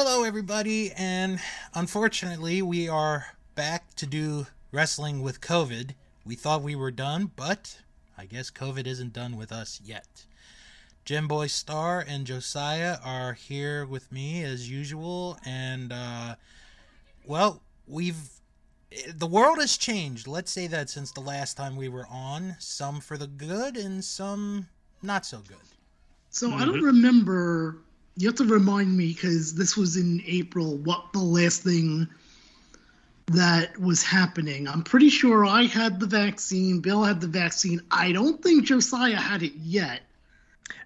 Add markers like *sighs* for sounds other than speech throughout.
Hello, everybody, and unfortunately, we are back to do wrestling with COVID. We thought we were done, but I guess COVID isn't done with us yet. Jim Boy Star and Josiah are here with me as usual, and uh, well, we've the world has changed. Let's say that since the last time we were on, some for the good and some not so good. So mm-hmm. I don't remember. You have to remind me because this was in April. What the last thing that was happening? I'm pretty sure I had the vaccine. Bill had the vaccine. I don't think Josiah had it yet.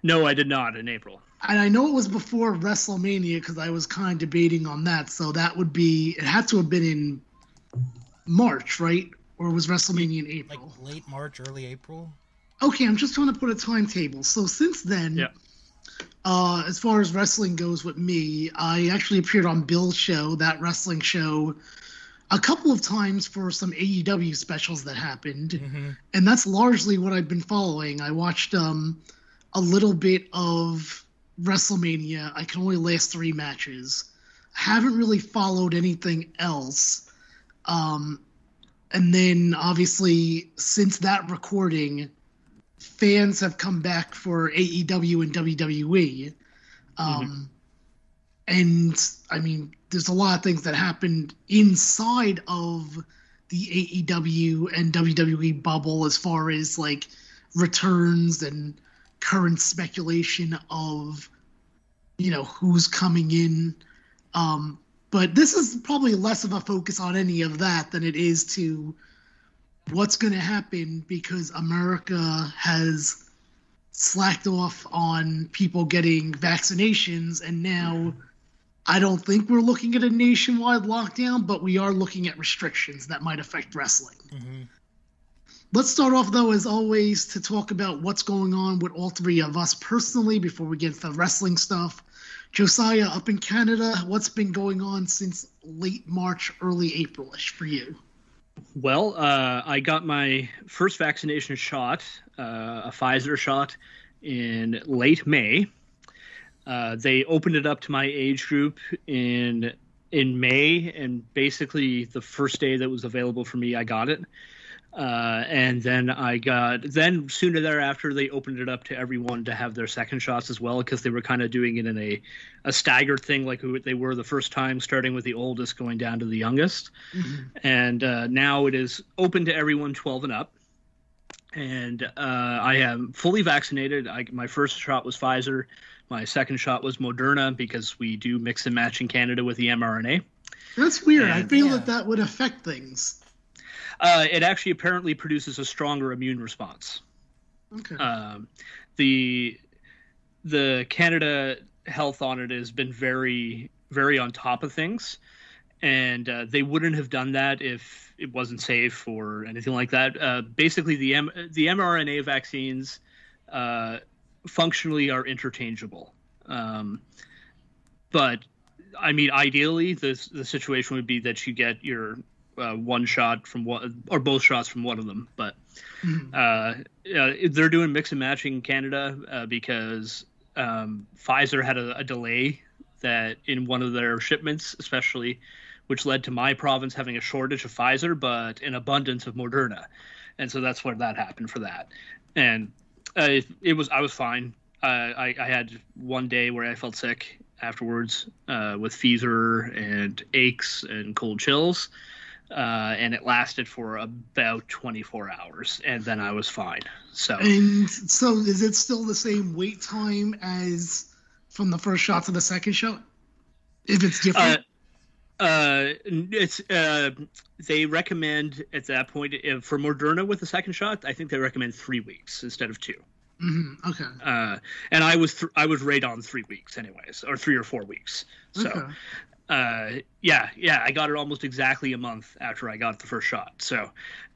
No, I did not in April. And I know it was before WrestleMania because I was kind of debating on that. So that would be. It had to have been in March, right? Or was WrestleMania in April? Like late March, early April. Okay, I'm just trying to put a timetable. So since then, yeah. Uh, as far as wrestling goes with me, I actually appeared on Bill's show, that wrestling show, a couple of times for some AEW specials that happened, mm-hmm. and that's largely what I've been following. I watched um, a little bit of WrestleMania. I can only last three matches. haven't really followed anything else. Um, and then obviously since that recording, fans have come back for AEW and WWE. Um, mm-hmm. And I mean, there's a lot of things that happened inside of the AEW and WWE bubble as far as like returns and current speculation of you know who's coming in um but this is probably less of a focus on any of that than it is to what's going to happen because America has slacked off on people getting vaccinations and now I don't think we're looking at a nationwide lockdown, but we are looking at restrictions that might affect wrestling. Mm-hmm. Let's start off, though, as always, to talk about what's going on with all three of us personally before we get to the wrestling stuff. Josiah, up in Canada, what's been going on since late March, early Aprilish for you? Well, uh, I got my first vaccination shot, uh, a Pfizer shot, in late May. Uh, they opened it up to my age group in in May, and basically the first day that was available for me, I got it. Uh, and then I got then sooner thereafter they opened it up to everyone to have their second shots as well because they were kind of doing it in a a staggered thing like they were the first time, starting with the oldest going down to the youngest. Mm-hmm. And uh, now it is open to everyone 12 and up. And uh, I am fully vaccinated. I, my first shot was Pfizer. My second shot was Moderna because we do mix and match in Canada with the mRNA. That's weird. And, I feel yeah. that that would affect things. Uh, it actually apparently produces a stronger immune response. Okay. Um, the the Canada Health on it has been very very on top of things, and uh, they wouldn't have done that if it wasn't safe or anything like that. Uh, basically, the M- the mRNA vaccines uh, functionally are interchangeable, um, but I mean, ideally, the the situation would be that you get your uh, one shot from one or both shots from one of them. But mm-hmm. uh, they're doing mix and matching in Canada uh, because um, Pfizer had a, a, delay that in one of their shipments, especially, which led to my province having a shortage of Pfizer, but an abundance of Moderna, and so that's where that happened for that. And uh, it, it, was I was fine. Uh, I, I had one day where I felt sick afterwards uh, with fever and aches and cold chills uh, and it lasted for about 24 hours, and then I was fine. So, and so is it still the same wait time as from the first shot to the second shot? If it's different. Uh, uh, it's uh, they recommend at that point if, for Moderna with the second shot. I think they recommend three weeks instead of 2 mm-hmm. Okay. Uh, and I was th- I was right on three weeks, anyways, or three or four weeks. So, okay uh, yeah, yeah, I got it almost exactly a month after I got the first shot. So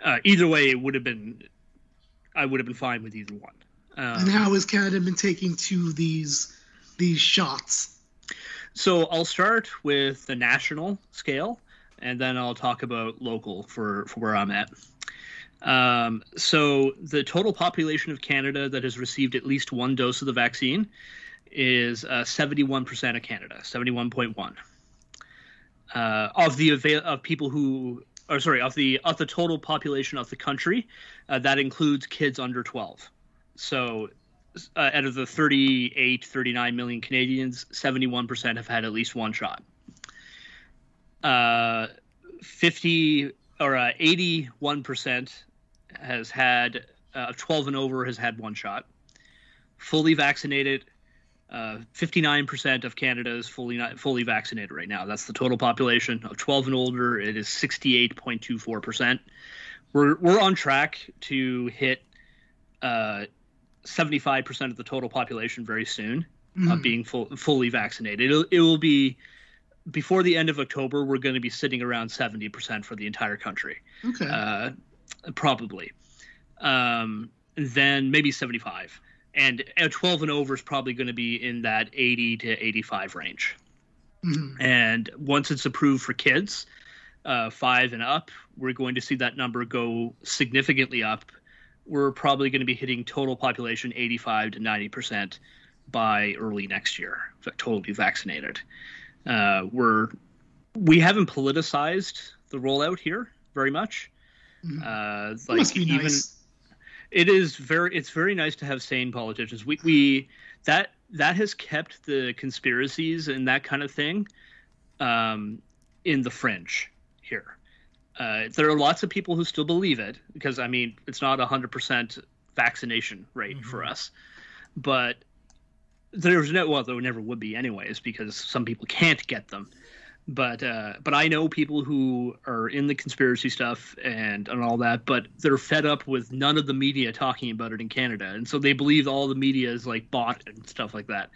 uh, either way, it would have been, I would have been fine with either one. Um, and how has Canada been taking to these these shots? So I'll start with the national scale, and then I'll talk about local for for where I'm at. Um, so the total population of Canada that has received at least one dose of the vaccine is uh, 71% of Canada, 71.1. Uh, of the avail- of people who or sorry, of the of the total population of the country, uh, that includes kids under 12. So uh, out of the 38, 39 million Canadians, 71% have had at least one shot. Uh, 50 or uh, 81% has had uh, 12 and over has had one shot. Fully vaccinated, uh, 59% of Canada is fully not fully vaccinated right now. That's the total population of 12 and older. It is 68.24%. We're we're on track to hit uh, 75% of the total population very soon mm. of being full, fully vaccinated. It'll, it will be before the end of October. We're going to be sitting around 70% for the entire country. Okay. Uh, probably. Um, then maybe 75 and at 12 and over is probably going to be in that 80 to 85 range. Mm-hmm. And once it's approved for kids, uh, five and up, we're going to see that number go significantly up. We're probably going to be hitting total population 85 to 90 percent by early next year, totally vaccinated. Uh, we're we haven't politicized the rollout here very much. Mm-hmm. Uh, like even nice it is very it's very nice to have sane politicians. We we that that has kept the conspiracies and that kind of thing um, in the fringe here. Uh, there are lots of people who still believe it because I mean it's not a hundred percent vaccination rate mm-hmm. for us, but there's no well there never would be anyways because some people can't get them but uh, but I know people who are in the conspiracy stuff and and all that, but they're fed up with none of the media talking about it in Canada, and so they believe all the media is like bought and stuff like that,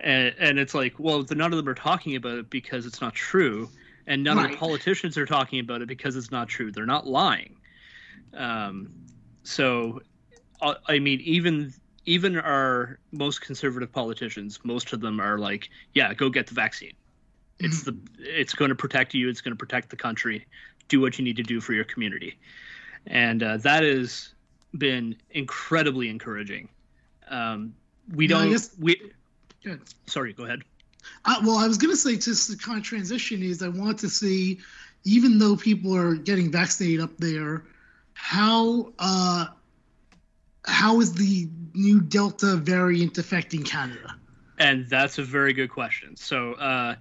and and it's like, well, none of them are talking about it because it's not true, and none right. of the politicians are talking about it because it's not true. They're not lying. Um, so, uh, I mean, even even our most conservative politicians, most of them are like, yeah, go get the vaccine it's the it's going to protect you. It's going to protect the country. Do what you need to do for your community, and uh, that has been incredibly encouraging. Um, we don't. Guess, we. Good. Sorry. Go ahead. Uh, well, I was going to say just the kind of transition is I want to see, even though people are getting vaccinated up there, how uh, how is the new Delta variant affecting Canada? And that's a very good question. So uh,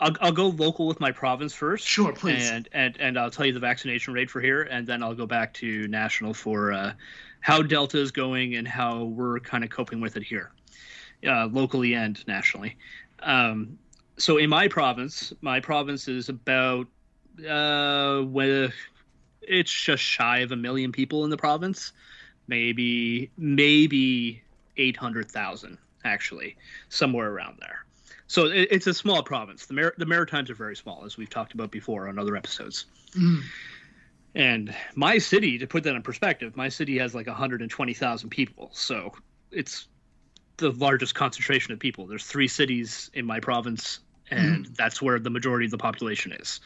I'll, I'll go local with my province first. Sure, please. And, and and I'll tell you the vaccination rate for here, and then I'll go back to national for uh, how Delta is going and how we're kind of coping with it here, uh, locally and nationally. Um, so in my province, my province is about uh, it's just shy of a million people in the province, maybe maybe eight hundred thousand actually, somewhere around there. So it, it's a small province. The Mar- the Maritimes are very small, as we've talked about before on other episodes. Mm. And my city, to put that in perspective, my city has like 120,000 people. So it's the largest concentration of people. There's three cities in my province, and mm. that's where the majority of the population is.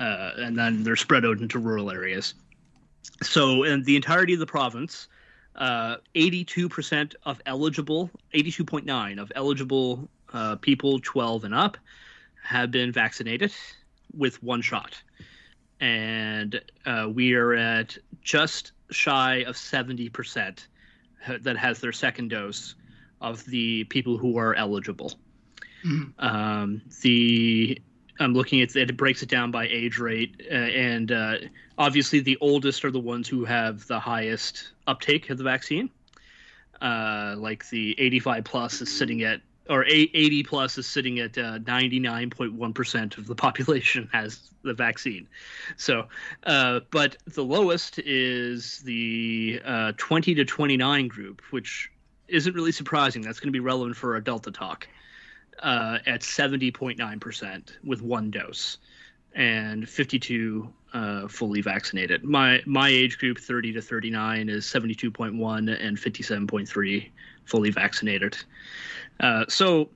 Uh, and then they're spread out into rural areas. So, in the entirety of the province, uh, 82% of eligible, 82.9 of eligible uh, people 12 and up have been vaccinated with one shot. And uh, we are at just shy of 70% that has their second dose of the people who are eligible. Mm-hmm. Um, the I'm looking at it, it breaks it down by age rate, uh, and uh, obviously the oldest are the ones who have the highest uptake of the vaccine. Uh, like the 85 plus is sitting at or 80 plus is sitting at uh, 99.1% of the *laughs* population has the vaccine. So, uh, but the lowest is the uh, 20 to 29 group, which isn't really surprising. That's going to be relevant for a Delta talk uh, at 70.9% with one dose and 52 uh, fully vaccinated. My my age group, 30 to 39, is 72.1 and 57.3 fully vaccinated. Uh, so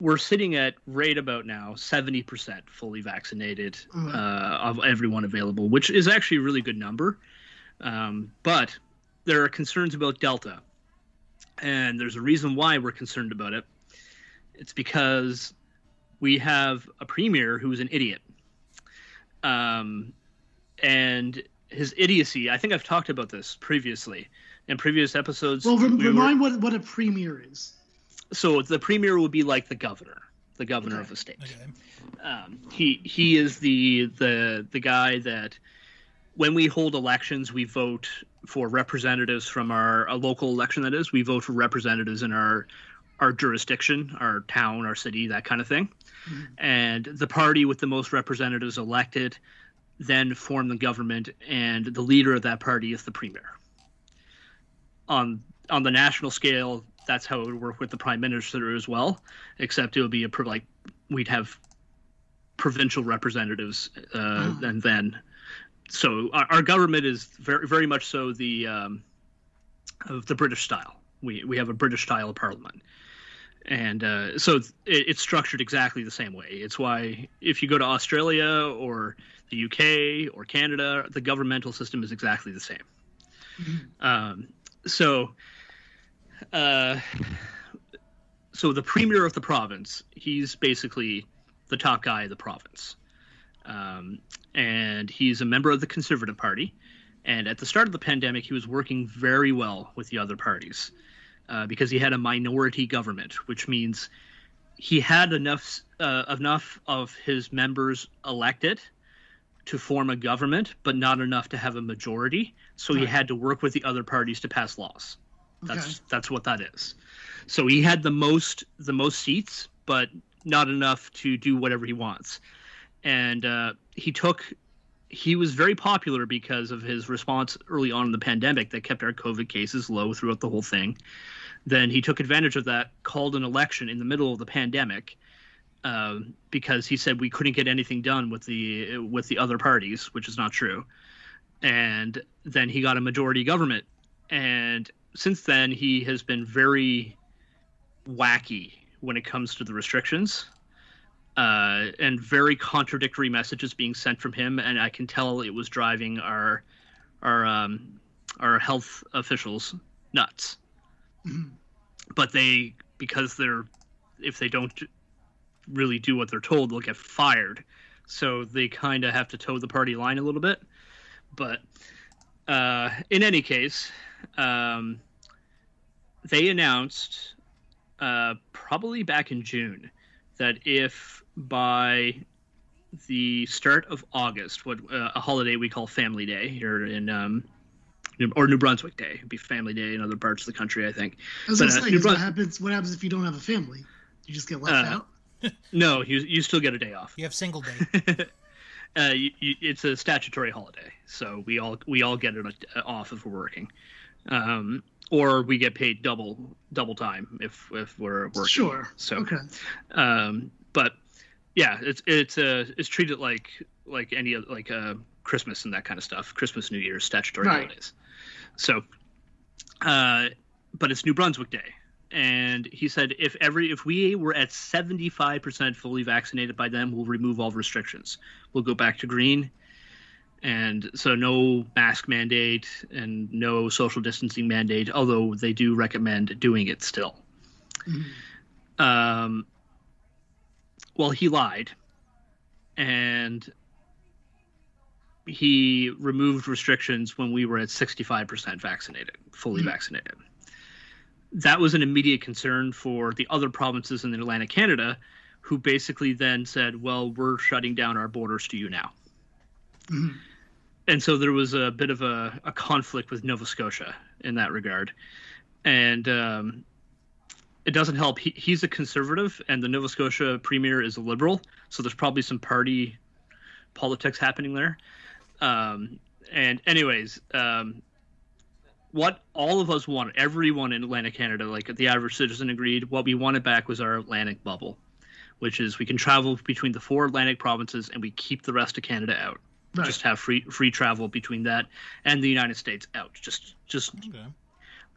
we're sitting at right about now 70% fully vaccinated mm-hmm. uh, of everyone available, which is actually a really good number. Um, but there are concerns about Delta. And there's a reason why we're concerned about it. It's because we have a premier who's an idiot. Um, and his idiocy, I think I've talked about this previously in previous episodes. Well, we remind were, what, what a premier is. So the premier would be like the governor, the governor okay. of the state. Okay. Um, he he is the the the guy that when we hold elections, we vote for representatives from our a local election. That is, we vote for representatives in our our jurisdiction, our town, our city, that kind of thing. Mm-hmm. And the party with the most representatives elected then form the government, and the leader of that party is the premier. On on the national scale, that's how it would work with the prime minister as well, except it would be a like we'd have provincial representatives, uh, oh. and then so our, our, government is very very much so the um, of the British style. We we have a British style parliament and uh, so it, it's structured exactly the same way. It's why if you go to Australia or the UK or Canada, the governmental system is exactly the same. Mm-hmm. Um, so, uh, so the premier of the province, he's basically the top guy of the province, um, and he's a member of the Conservative Party. And at the start of the pandemic, he was working very well with the other parties uh, because he had a minority government, which means he had enough uh, enough of his members elected to form a government, but not enough to have a majority. So he had to work with the other parties to pass laws. That's okay. that's what that is. So he had the most the most seats, but not enough to do whatever he wants. And uh, he took he was very popular because of his response early on in the pandemic that kept our COVID cases low throughout the whole thing. Then he took advantage of that, called an election in the middle of the pandemic, uh, because he said we couldn't get anything done with the with the other parties, which is not true. And then he got a majority government, and since then he has been very wacky when it comes to the restrictions. Uh, and very contradictory messages being sent from him, and I can tell it was driving our our um, our health officials nuts. *clears throat* But they, because they're, if they don't really do what they're told, they'll get fired. So they kind of have to toe the party line a little bit. But uh, in any case, um, they announced uh, probably back in June that if by the start of August, what uh, a holiday we call Family Day here in um, or New Brunswick Day. It'd be Family Day in other parts of the country, I think. I was but, uh, say, Brun- what happens? What happens if you don't have a family? You just get left uh, out. *laughs* no, you you still get a day off. You have single day. *laughs* uh, you, you, it's a statutory holiday, so we all we all get it uh, off if we're working, um, or we get paid double double time if if we're working. Sure. So okay. Um, but yeah, it's it's uh it's treated like like any like uh Christmas and that kind of stuff. Christmas, New Year's, statutory right. holidays. So, uh, but it's New Brunswick Day, and he said if every if we were at seventy five percent fully vaccinated by then, we'll remove all restrictions. We'll go back to green, and so no mask mandate and no social distancing mandate. Although they do recommend doing it still. Mm-hmm. Um, well, he lied, and he removed restrictions when we were at 65% vaccinated, fully mm-hmm. vaccinated. That was an immediate concern for the other provinces in Atlantic Canada, who basically then said, well, we're shutting down our borders to you now. Mm-hmm. And so there was a bit of a, a, conflict with Nova Scotia in that regard. And um, it doesn't help. He, he's a conservative, and the Nova Scotia premier is a liberal. So there's probably some party politics happening there. Um, and anyways, um, what all of us wanted, everyone in Atlantic Canada, like the average citizen agreed, what we wanted back was our Atlantic bubble, which is we can travel between the four Atlantic provinces and we keep the rest of Canada out. Right. Just have free free travel between that and the United States out. Just just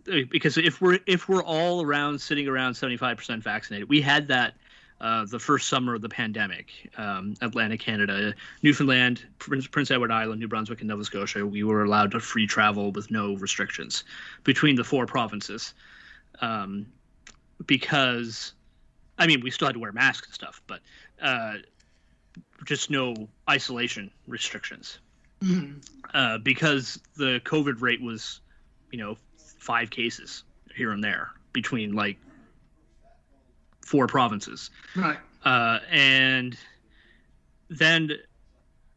okay. because if we're if we're all around sitting around 75% vaccinated, we had that uh, the first summer of the pandemic, um, Atlantic Canada, Newfoundland, Prince, Prince, Edward Island, New Brunswick, and Nova Scotia, we were allowed to free travel with no restrictions between the four provinces. Um, because I mean, we still had to wear masks and stuff, but uh, just no isolation restrictions. Mhm. uh, because the COVID rate was, you know, five cases here and there between like four provinces. Right. Uh, and then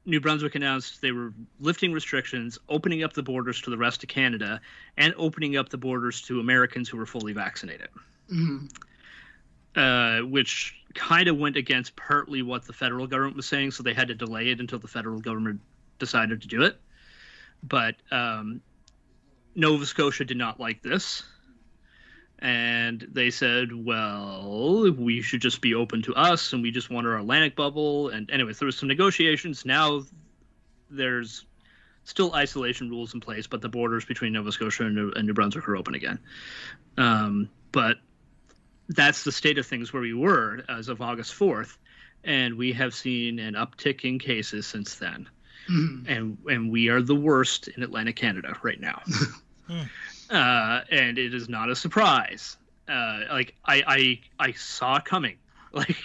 New Brunswick announced they were lifting restrictions, opening up the borders to the rest of Canada, and opening up the borders to Americans who were fully vaccinated, Mhm. uh, which kind of went against partly what the federal government was saying, so they had to delay it until the federal government decided to do it. But um, Nova Scotia did not like this. And they said, well, we should just be open to us, and we just want our Atlantic bubble. And, anyways, there was some negotiations. Now there's still isolation rules in place, but the borders between Nova Scotia and New, and New Brunswick are open again. Um, but that's the state of things where we were as of August 4th. And we have seen an uptick in cases since then Mhm. and and we are the worst in Atlantic Canada right now. *laughs* uh, and it is not a surprise. Uh, like I, I I saw it coming. *laughs* Like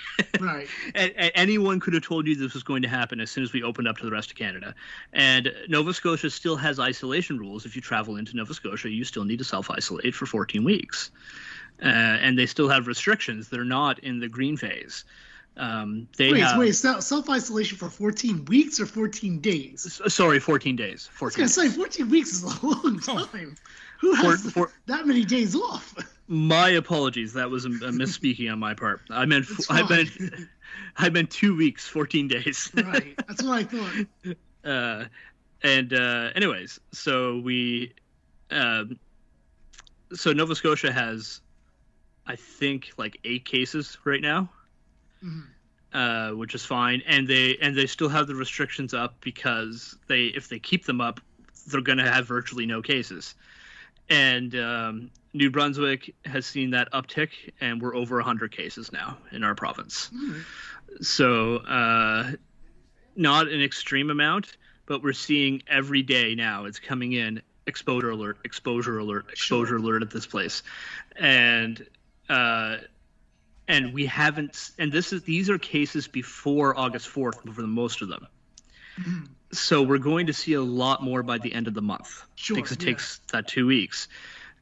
Right. a- a- anyone could have told you this was going to happen as soon as we opened up to the rest of Canada. And Nova Scotia still has isolation rules. If you travel into Nova Scotia, you still need to self isolate for 14 weeks. Uh, and they still have restrictions. They're not in the green phase. Um, they Wait, have, wait, self isolation for 14 weeks or 14 days? sorry, 14 days. I 14 was gonna say 14 weeks is a long time. Who has for- that many days off? My apologies. That was a, a misspeaking on my part. I meant I meant *laughs* I meant two weeks, fourteen days. right. That's what I thought. *laughs* uh, and uh, anyways, so we, um, so Nova Scotia has, I think, like eight cases right now, Mhm. uh, which is fine, and they and they still have the restrictions up because they if they keep them up, they're going to have virtually no cases, and um, New Brunswick has seen that uptick, and we're over hundred cases now in our province. Mhm. So, uh, not an extreme amount, but we're seeing every day now it's coming in exposure alert, exposure alert, exposure alert at this place, and uh, and we haven't. And this is these are cases before August fourth for the most of them. Mhm. So we're going to see a lot more by the end of the month Sure, because it yeah. takes that two weeks.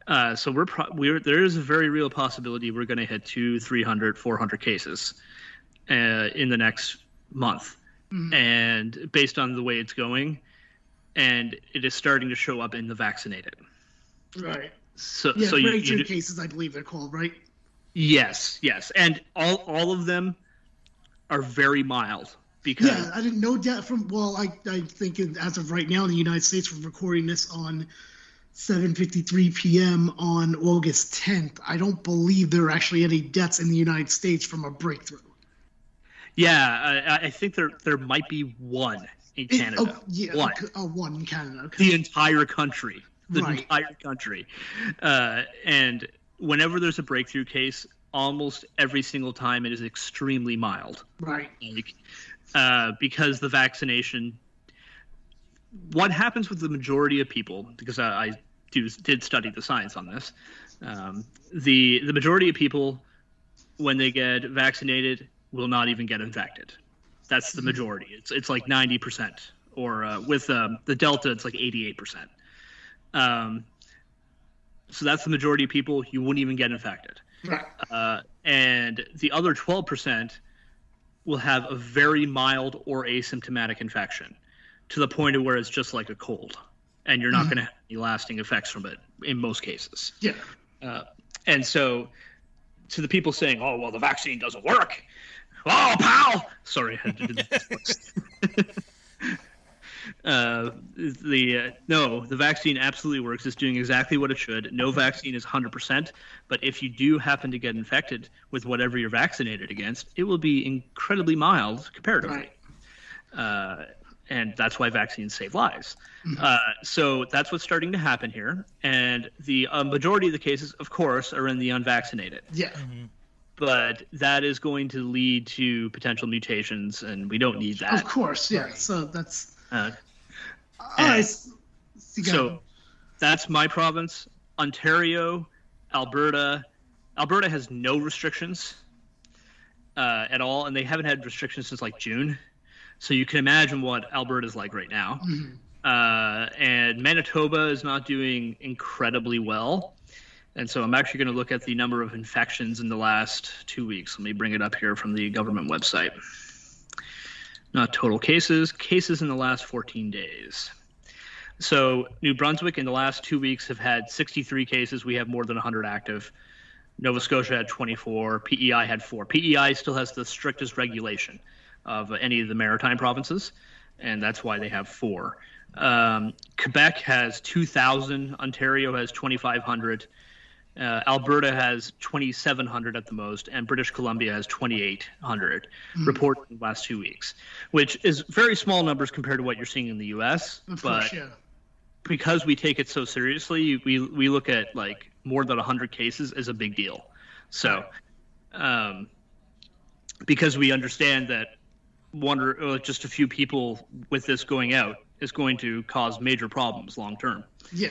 Uh, so we're pro- we're there is a very real possibility we're going to hit two, 300, 400 cases uh, in the next month, Mhm. and based on the way it's going, and it is starting to show up in the vaccinated. Right. So Yeah, so you, you cases, I believe they're called, right? yes yes, and all all of them are very mild because Yeah, I didn't know that from. Well, I I think as of right now in the United States, we're recording this on 7:53 p.m. on August 10th. I don't believe there are actually any deaths in the United States from a breakthrough. yeah, I, I think there there might be one in It- Canada. oh, yeah, one. oh, one in Canada. okay. the entire country the Right. entire country uh, and whenever there's a breakthrough case almost every single time it is extremely mild Right. like uh, because the vaccination what happens with the majority of people because i, I do, did study the science on this um, the the majority of people when they get vaccinated will not even get infected. That's the majority. It's it's like 90% or uh, with um, the delta it's like 88% um, so that's the majority of people you wouldn't even get infected. Right. uh, and the other 12% will have a very mild or asymptomatic infection to the point of where it's just like a cold and you're not going to have any lasting effects from it in most cases. Yeah. uh, and so to the people saying oh well the vaccine doesn't work. Oh pal. Sorry *laughs* I had to do this uh, the uh, no, the vaccine absolutely works. It's doing exactly what it should. No vaccine is 100%, but if you do happen to get infected with whatever you're vaccinated against, it will be incredibly mild comparatively. Right. Uh, and that's why vaccines save lives. Uh, so that's what's starting to happen here. And the uh, majority of the cases, of course, are in the unvaccinated Yeah. but that is going to lead to potential mutations, and we don't need that Of course. Yeah. So that's. Uh, All right. s- so that's my province. Ontario, Alberta. Alberta has no restrictions. uh, at all, and they haven't had restrictions since like June. So you can imagine what Alberta's like right now. Mhm. Uh, and Manitoba is not doing incredibly well. And so I'm actually going to look at the number of infections in the last two weeks. Let me bring it up here from the government website. Not total cases, cases in the last 14 days. So New Brunswick in the last two weeks have had 63 cases. We have more than 100 active. Nova Scotia had 24. PEI had four. PEI still has the strictest regulation of any of the maritime provinces, and that's why they have four. Um, Quebec has 2,000. Ontario has 2,500. Uh, Alberta has 2,700 at the most, and British Columbia has 2,800 reported in the last two weeks, which is very small numbers compared to what you're seeing in the U.S. Of but course, yeah. because we take it so seriously, we we look at like more than 100 cases as a big deal. So, um, because we understand that one or or just a few people with this going out is going to cause major problems long term. Yeah.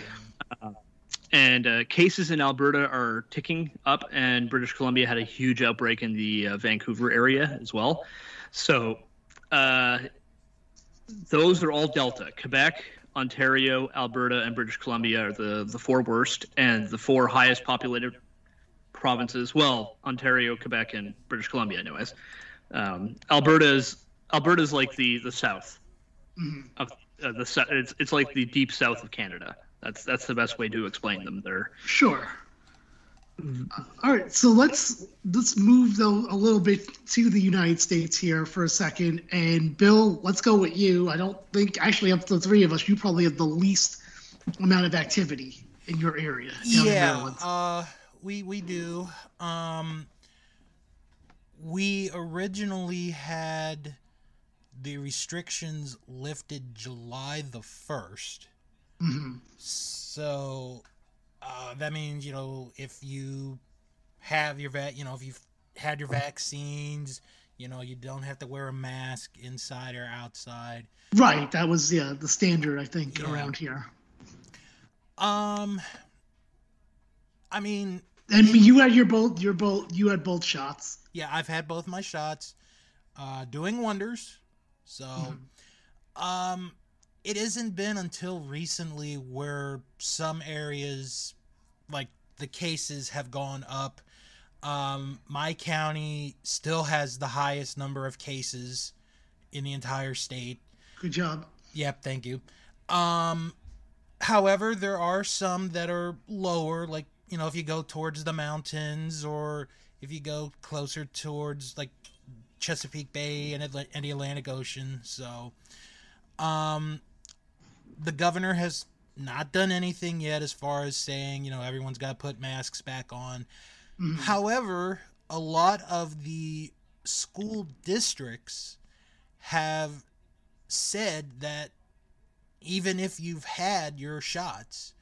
And uh, cases in Alberta are ticking up, and British Columbia had a huge outbreak in the uh, Vancouver area as well. So, uh, those are all Delta. Quebec, Ontario, Alberta, and British Columbia are the, the four worst, and the four highest populated provinces. Well, Ontario, Quebec, and British Columbia, anyways. Um, Alberta's Alberta's like the the south Mhm. of uh, the it's it's like the deep south of Canada. That's that's the best way to explain them. They're Sure. All right, so let's let's move though a little bit to the United States here for a second. And Bill, let's go with you. I don't think actually of the three of us, you probably have the least amount of activity in your area. down Yeah, Maryland. uh, we we do. Um, we originally had the restrictions lifted July the first. Mhm. So uh, that means you know if you have your vet, you know if you've had your vaccines, you know you don't have to wear a mask inside or outside. Right, that was yeah the standard I think Yeah. around here. Um, I mean, And you had your both your both you had both shots. yeah, I've had both my shots, uh, doing wonders. So, um, it hasn't been until recently where some areas, like the cases, have gone up. Um, my county still has the highest number of cases in the entire state. Good job. Yep, thank you. Um, however, there are some that are lower, like you know, if you go towards the mountains or if you go closer towards like Chesapeake Bay and, Atla- and the Atlantic Ocean. So, um, the governor has not done anything yet as far as saying you know everyone's got to put masks back on. However, a lot of the school districts have said that even if you've had your shots,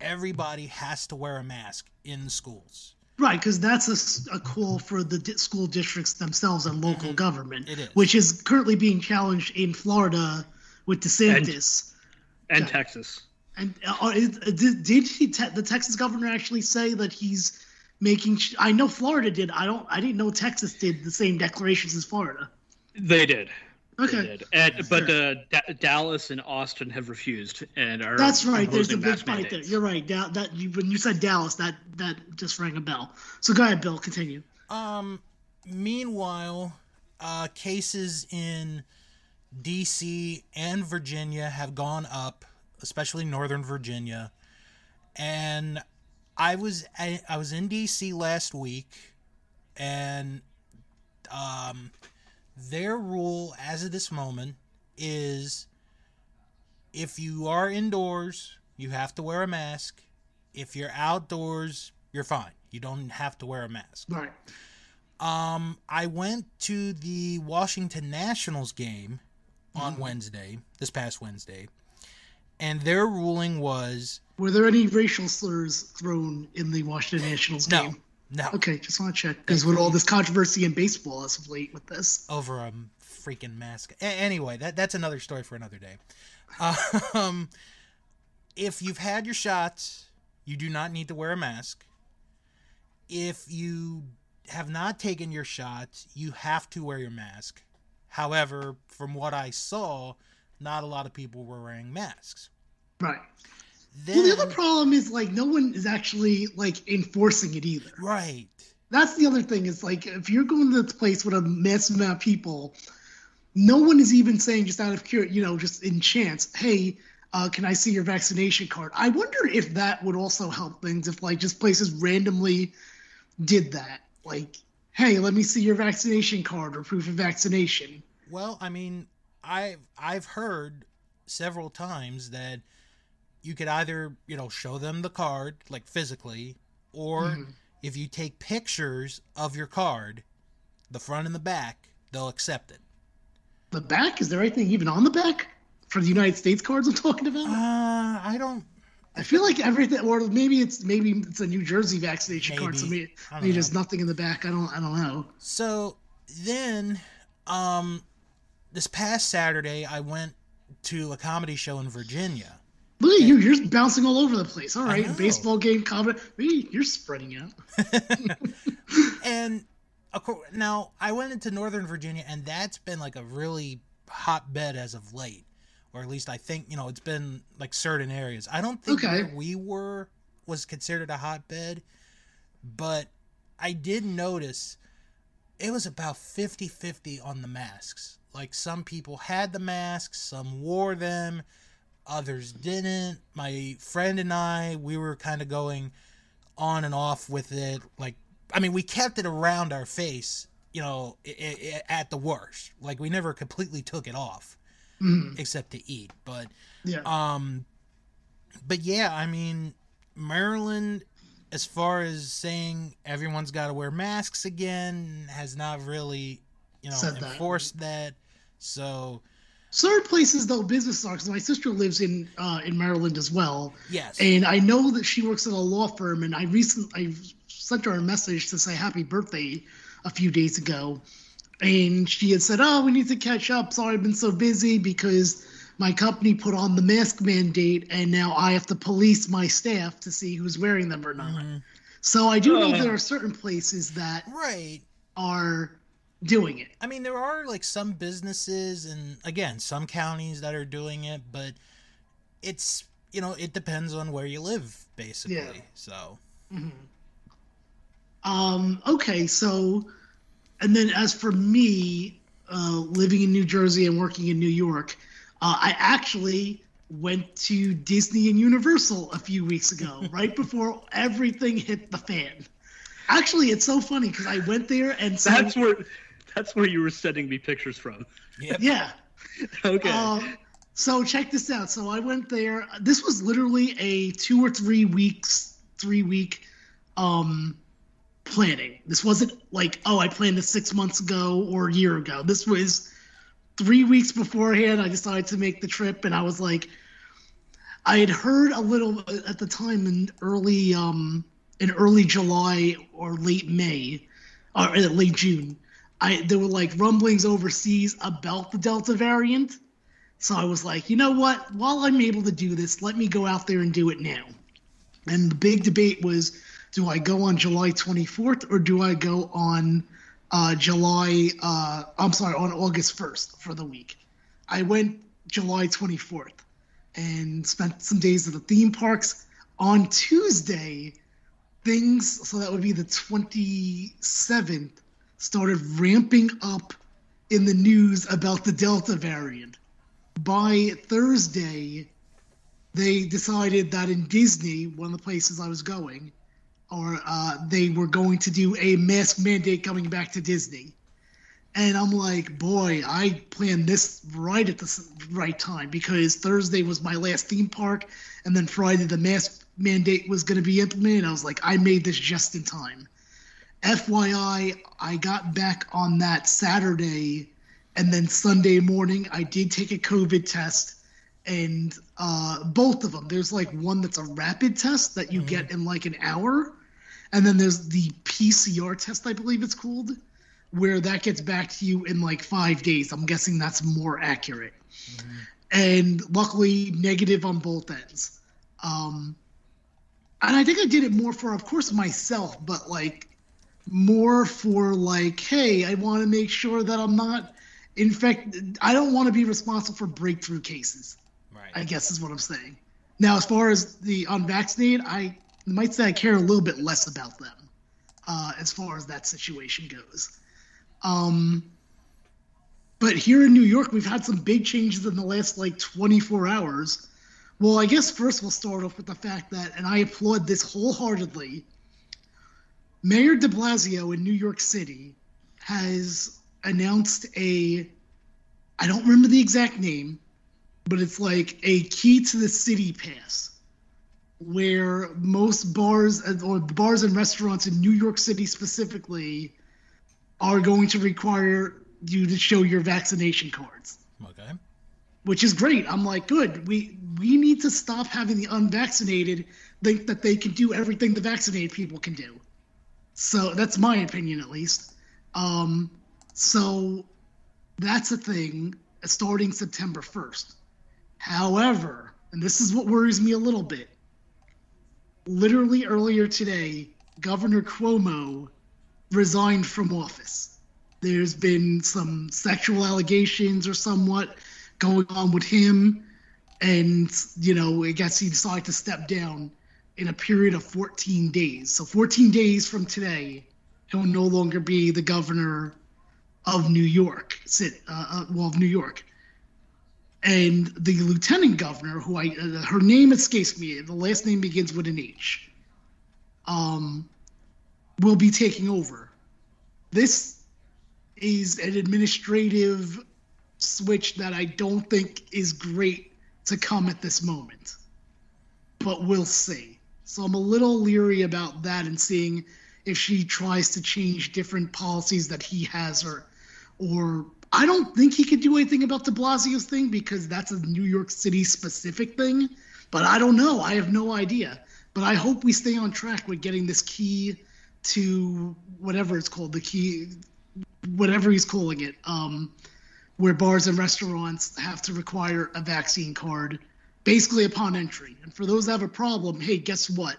everybody has to wear a mask in schools. Right, because that's a call for the di- school districts themselves and local government, Mm-hmm. It is. which is currently being challenged in Florida with DeSantis. and Yeah. Texas. And, uh, uh, did, did he te- the Texas governor actually say that he's making? Sh- I know Florida did. I don't. I didn't know Texas did the same declarations as Florida. They did. They Okay, did. And, but uh, Da- Dallas and Austin have refused and are. that's right. There's a big mask fight there. You're right. Da- that you, when you said Dallas, that that just rang a bell. So go ahead, Bill. Continue. Um, meanwhile, uh, cases in D.C. and Virginia have gone up, especially Northern Virginia. And I was I, I was in D.C. last week, and um, their rule as of this moment is if you are indoors, you have to wear a mask. If you're outdoors, you're fine. You don't have to wear a mask. Right. Um, I went to the Washington Nationals game on Wednesday, this past Wednesday, and their ruling was Were there any racial slurs thrown in the Washington Nationals no, game? no, Okay, just want to check because with all this controversy in baseball as of late with this. over a freaking mask. A- anyway, that that's another story for another day. *laughs* Um, if you've had your shots, you do not need to wear a mask. If you have not taken your shots, you have to wear your mask. However, from what I saw, not a lot of people were wearing masks. Right. Then, well, the other problem is like no one is actually like enforcing it either. right. That's the other thing. Is like if you're going to this place with a massive amount of people, no one is even saying just out of cure, you know, just in chance, hey, uh, can I see your vaccination card? I wonder if that would also help things if like just places randomly did that. Like, hey, let me see your vaccination card or proof of vaccination. Well, I mean, I've I've heard several times that you could either you know show them the card like physically, or Mhm. if you take pictures of your card, the front and the back, they'll accept it. The back is there anything even on the back for the United States cards I'm talking about? Uh, I don't. I feel like everything, or maybe it's maybe it's a New Jersey vaccination card, so Maybe. maybe, there's nothing in the back. I don't I don't know. So then, um, this past Saturday, I went to a comedy show in Virginia. Look at you, you're bouncing all over the place. All right, baseball game, comedy. You're spreading out. *laughs* and of course, now I went into Northern Virginia, and that's been like a really hotbed as of late, or at least I think you know it's been like certain areas. I don't think Okay. where we were was considered a hotbed, but I did notice it was about 50-50 on the masks. Like some people had the masks, some wore them, others didn't. My friend and I, we were kind of going on and off with it. Like, I mean, we kept it around our face, you know, i i at the worst. Like, we never completely took it off, Mhm. except to eat. But, Yeah. um, but yeah, I mean, Maryland, as far as saying everyone's got to wear masks again, has not really, you know, Said that. enforced that. So, Certain places though, business are. Because my sister lives in uh, in Maryland as well, yes. and I know that she works at a law firm. And I recently I sent her a message to say happy birthday a few days ago, and she had said, "Oh, we need to catch up. Sorry, I've been so busy because." My company put on the mask mandate, and now I have to police my staff to see who's wearing them or not. Mhm. So I do know there are certain places that Right. are doing it. I mean, there are like some businesses and again, some counties that are doing it, but it's, you know, it depends on where you live, basically. Yeah. So, Um, okay, so, and then as for me, uh, living in New Jersey and working in New York, uh, I actually went to Disney and Universal a few weeks ago, *laughs* right before everything hit the fan. Actually, it's so funny because I went there and so, That's where that's where you were sending me pictures from. yep. yeah. *laughs* Okay. Uh, so check this out. So I went there. This was literally a two or three weeks, three week um, planning. This wasn't like, oh, I planned this six months ago or a year ago. This was three weeks beforehand. I decided to make the trip, and I was like, I had heard a little at the time in early, um, in early July or late May, or uh, late June. I there were like rumblings overseas about the Delta variant. So I was like, you know what? While I'm able to do this, let me go out there and do it now. And the big debate was, do I go on July 24th or do I go on uh, July? Uh, I'm sorry, on August 1st for the week. I went July 24th and spent some days at the theme parks. On Tuesday, things so that would be the 27th started ramping up in the news about the Delta variant. By Thursday, they decided that in Disney, one of the places I was going, or uh, they were going to do a mask mandate coming back to Disney. And I'm like, boy, I planned this right at the right time because Thursday was my last theme park, and then Friday the mask mandate was going to be implemented. I was like, I made this just in time. FYI, I got back on that Saturday, and then Sunday morning, I did take a COVID test, and uh, both of them. There's like one that's a rapid test that you get in like an hour, and then there's the PCR test, I believe it's called, where that gets back to you in like five days. I'm guessing that's more accurate. And luckily, negative on both ends. Um, and I think I did it more for, of course, myself, but like more for like, hey, I want to make sure that I'm not infected. I don't want to be responsible for breakthrough cases. Right. I guess is what I'm saying. Now, as far as the unvaccinated, I might say I care a little bit less about them uh, as far as that situation goes. Um, but here in New York, we've had some big changes in the last like 24 hours. Well, I guess first we'll start off with the fact that, and I applaud this wholeheartedly, Mayor de Blasio in New York City has announced a, I don't remember the exact name, but it's like a key to the city pass where most bars or bars and restaurants in New York City specifically are going to require you to show your vaccination cards. Okay. Which is great. I'm like, good. We we need to stop having the unvaccinated think that they can do everything the vaccinated people can do. So that's my opinion, at least. Um, so that's a thing starting September 1st. However, and this is what worries me a little bit. Literally earlier today, Governor Cuomo resigned from office. There's been some sexual allegations or somewhat going on with him. And, you know, I guess he decided to step down in a period of 14 days. So, 14 days from today, he'll no longer be the governor of New York, uh, uh, well, of New York and the lieutenant governor, who I uh, her name escapes me, the last name begins with an H, um, will be taking over. This is an administrative switch that I don't think is great to come at this moment, but we'll see. So I'm a little leery about that and seeing if she tries to change different policies that he has or or I don't think he could do anything about de Blasio's thing because that's a New York City specific thing. But I don't know. I have no idea. But I hope we stay on track with getting this key to whatever it's called, the key, whatever he's calling it, um, where bars and restaurants have to require a vaccine card basically upon entry. And for those that have a problem, hey, guess what?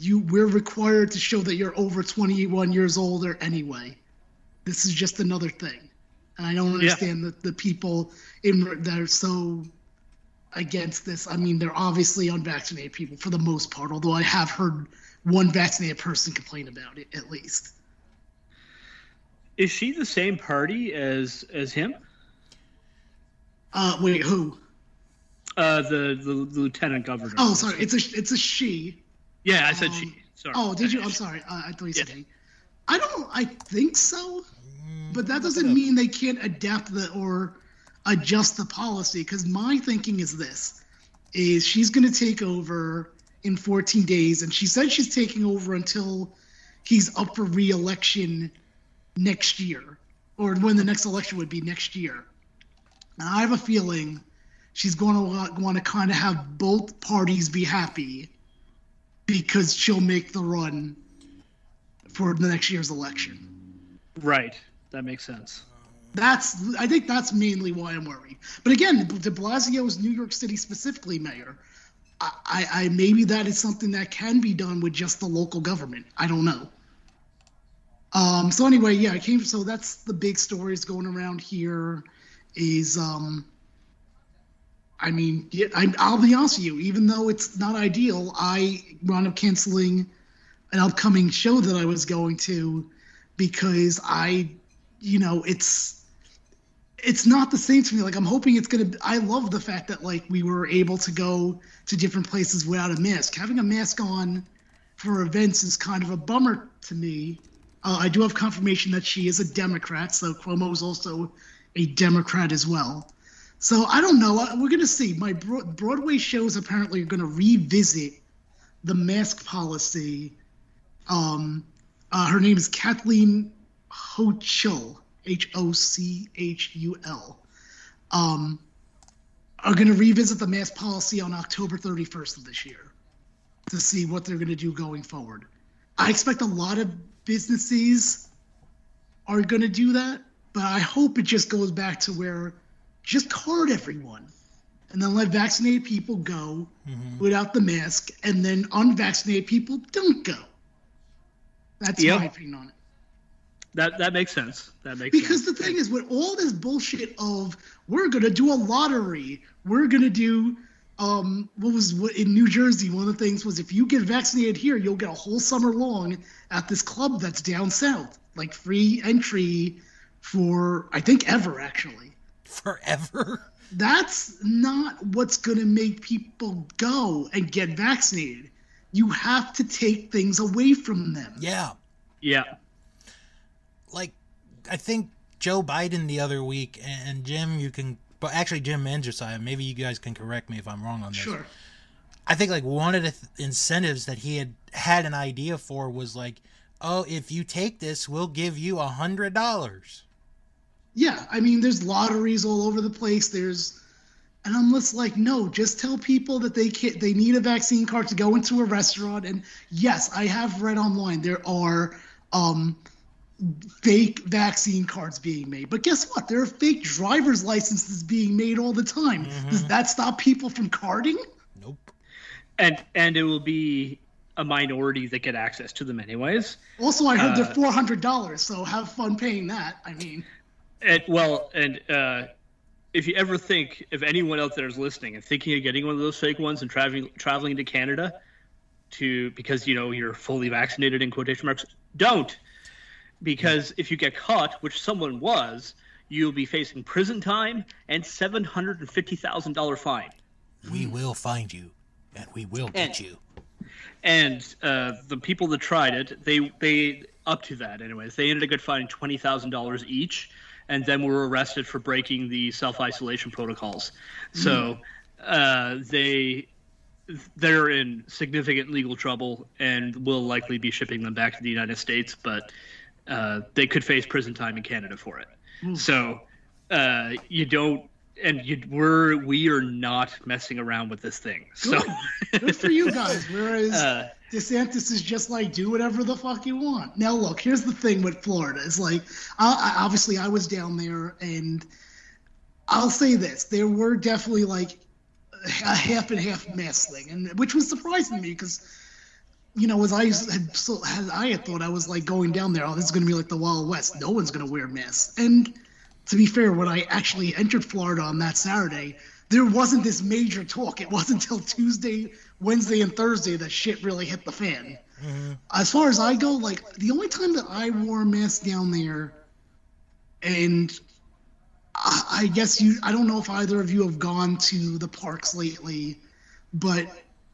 You we're required to show that you're over 21 years old or anyway. This is just another thing and I don't understand yeah. the, the people in that are so against this. I mean, they're obviously unvaccinated people for the most part, although I have heard one vaccinated person complain about it at least. Is she the same party as as him? Uh, wait, who? Uh, the, the, the lieutenant governor. Oh, sorry, it's a it's a she. Yeah, I said um, she. Sorry. Oh, did you? I'm sorry. Uh, I thought you said yeah. he. I don't. I think so. But that doesn't mean they can't adapt the or adjust the policy. Because my thinking is this: is she's going to take over in 14 days, and she said she's taking over until he's up for re-election next year, or when the next election would be next year. Now, I have a feeling she's going to want to kind of have both parties be happy because she'll make the run for the next year's election. Right. That makes sense. That's I think that's mainly why I'm worried. But again, De Blasio is New York City specifically mayor. I, I, maybe that is something that can be done with just the local government. I don't know. Um, so anyway, yeah, I came. So that's the big stories going around here. Is um, I mean, I, I'll be honest with you. Even though it's not ideal, I wound up canceling an upcoming show that I was going to because I you know, it's it's not the same to me. Like I'm hoping it's gonna. I love the fact that like we were able to go to different places without a mask. Having a mask on for events is kind of a bummer to me. Uh, I do have confirmation that she is a Democrat, so Cuomo is also a Democrat as well. So I don't know. We're gonna see. My Broadway shows apparently are gonna revisit the mask policy. Um, uh, her name is Kathleen Hochul, H O C H U L, um, are going to revisit the mask policy on October 31st of this year to see what they're going to do going forward. I expect a lot of businesses are going to do that, but I hope it just goes back to where just card everyone and then let vaccinated people go mm-hmm. without the mask, and then unvaccinated people don't go. That's yep. my opinion on it. That that makes sense. That makes sense. because sense. the thing is, with all this bullshit of we're gonna do a lottery, we're gonna do um what was what in New Jersey, one of the things was if you get vaccinated here, you'll get a whole summer long at this club that's down south, like free entry for I think ever actually. Forever. That's not what's gonna make people go and get vaccinated. You have to take things away from them. Yeah. yeah. Like I think Joe Biden the other week and Jim, you can, but actually Jim and Josiah, maybe you guys can correct me if I'm wrong on this. Sure. I think like one of the th- incentives that he had had an idea for was like, oh, if you take this, we'll give you a hundred dollars. Yeah, I mean, there's lotteries all over the place. There's, and I'm just like, no, just tell people that they can they need a vaccine card to go into a restaurant. And yes, I have read online there are um, fake vaccine cards being made, but guess what? There are fake driver's licenses being made all the time. Does that stop people from carding? Nope. And and it will be a minority that get access to them anyways. Also, I heard Uh, they're four hundred dollars, so have fun paying that. I mean, And well, and uh, if you ever think, if anyone out there is listening and thinking of getting one of those fake ones and traveling traveling to Canada to because you know you're fully vaccinated in quotation marks, don't, because if you get caught, which someone was, you'll be facing prison time and seven hundred and fifty thousand dollar fine. We will find you, and we will get And- you. And uh, the people that tried it, they they up to that anyways. They ended up getting fined twenty thousand dollars each, and then were arrested for breaking the self isolation protocols. So uh, they they're in significant legal trouble and will likely be shipping them back to the United States, but uh, they could face prison time in Canada for it. So uh, you don't. And you, we're we are not messing around with this thing. So good for you *laughs* guys. Whereas Uh, DeSantis is just like do whatever the fuck you want. Now look, here's the thing with Florida. It's like I, I, obviously I was down there, and I'll say this: there were definitely like a half and half mess thing, and which was surprising me because. You know, as I had, so, as I had thought, I was like going down there. Oh, this is going to be like the Wild West. No one's going to wear masks. And to be fair, when I actually entered Florida on that Saturday, there wasn't this major talk. It wasn't until Tuesday, Wednesday, and Thursday that shit really hit the fan. Mm-hmm. As far as I go, like the only time that I wore a mask down there, and I, I guess you, I don't know if either of you have gone to the parks lately, but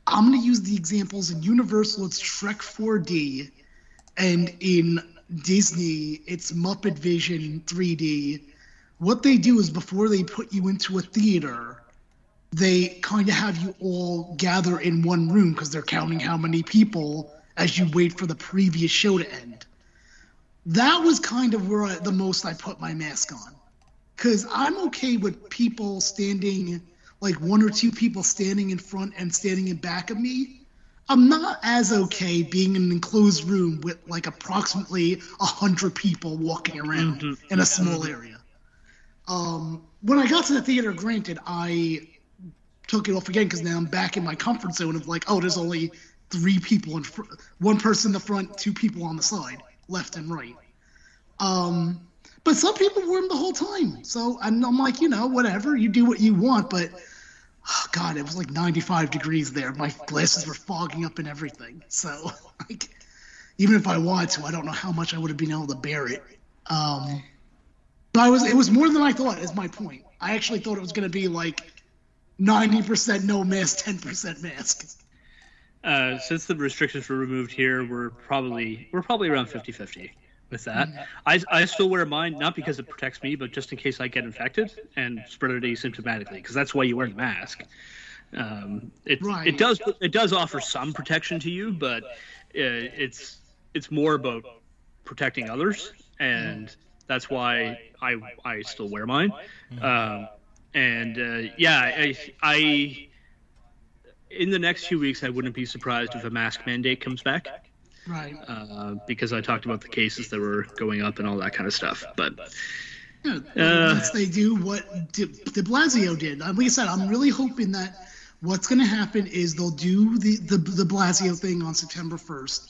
I'm going to use the examples in Universal, it's Shrek 4D, and in Disney, it's Muppet Vision 3D. What they do is before they put you into a theater, they kind of have you all gather in one room because they're counting how many people as you wait for the previous show to end. That was kind of where I, the most I put my mask on. Because I'm okay with people standing, like one or two people standing in front and standing in back of me. I'm not as okay being in an enclosed room with like approximately a hundred people walking around in a small area. Um, when I got to the theater, granted, I took it off again because now I'm back in my comfort zone of like, oh, there's only three people in front, one person in the front, two people on the side, left and right. Um, but some people wore them the whole time. So and I'm like, you know, whatever, you do what you want. But oh, God, it was like 95 degrees there. My glasses were fogging up and everything. So *laughs* like, even if I wanted to, I don't know how much I would have been able to bear it. Um, but I was, it was more than I thought. Is my point. I actually thought it was going to be like 90% no mask, 10% mask. Uh, since the restrictions were removed here, we're probably we're probably around 50-50 with that. I, I still wear mine not because it protects me, but just in case I get infected and spread it asymptomatically, because that's why you wear the mask. Um, it Right. it does it does offer some protection to you, but uh, it's it's more about protecting others, and that's why I I still wear mine. Um, and uh, yeah, I, I in the next few weeks, I wouldn't be surprised if a mask mandate comes back Right. uh, because I talked about the cases that were going up and all that kind of stuff. But Yeah, Uh, they do what De, De Blasio did. Uh, Like I said, I'm really hoping that what's going to happen is they'll do the, the de Blasio thing on September 1st,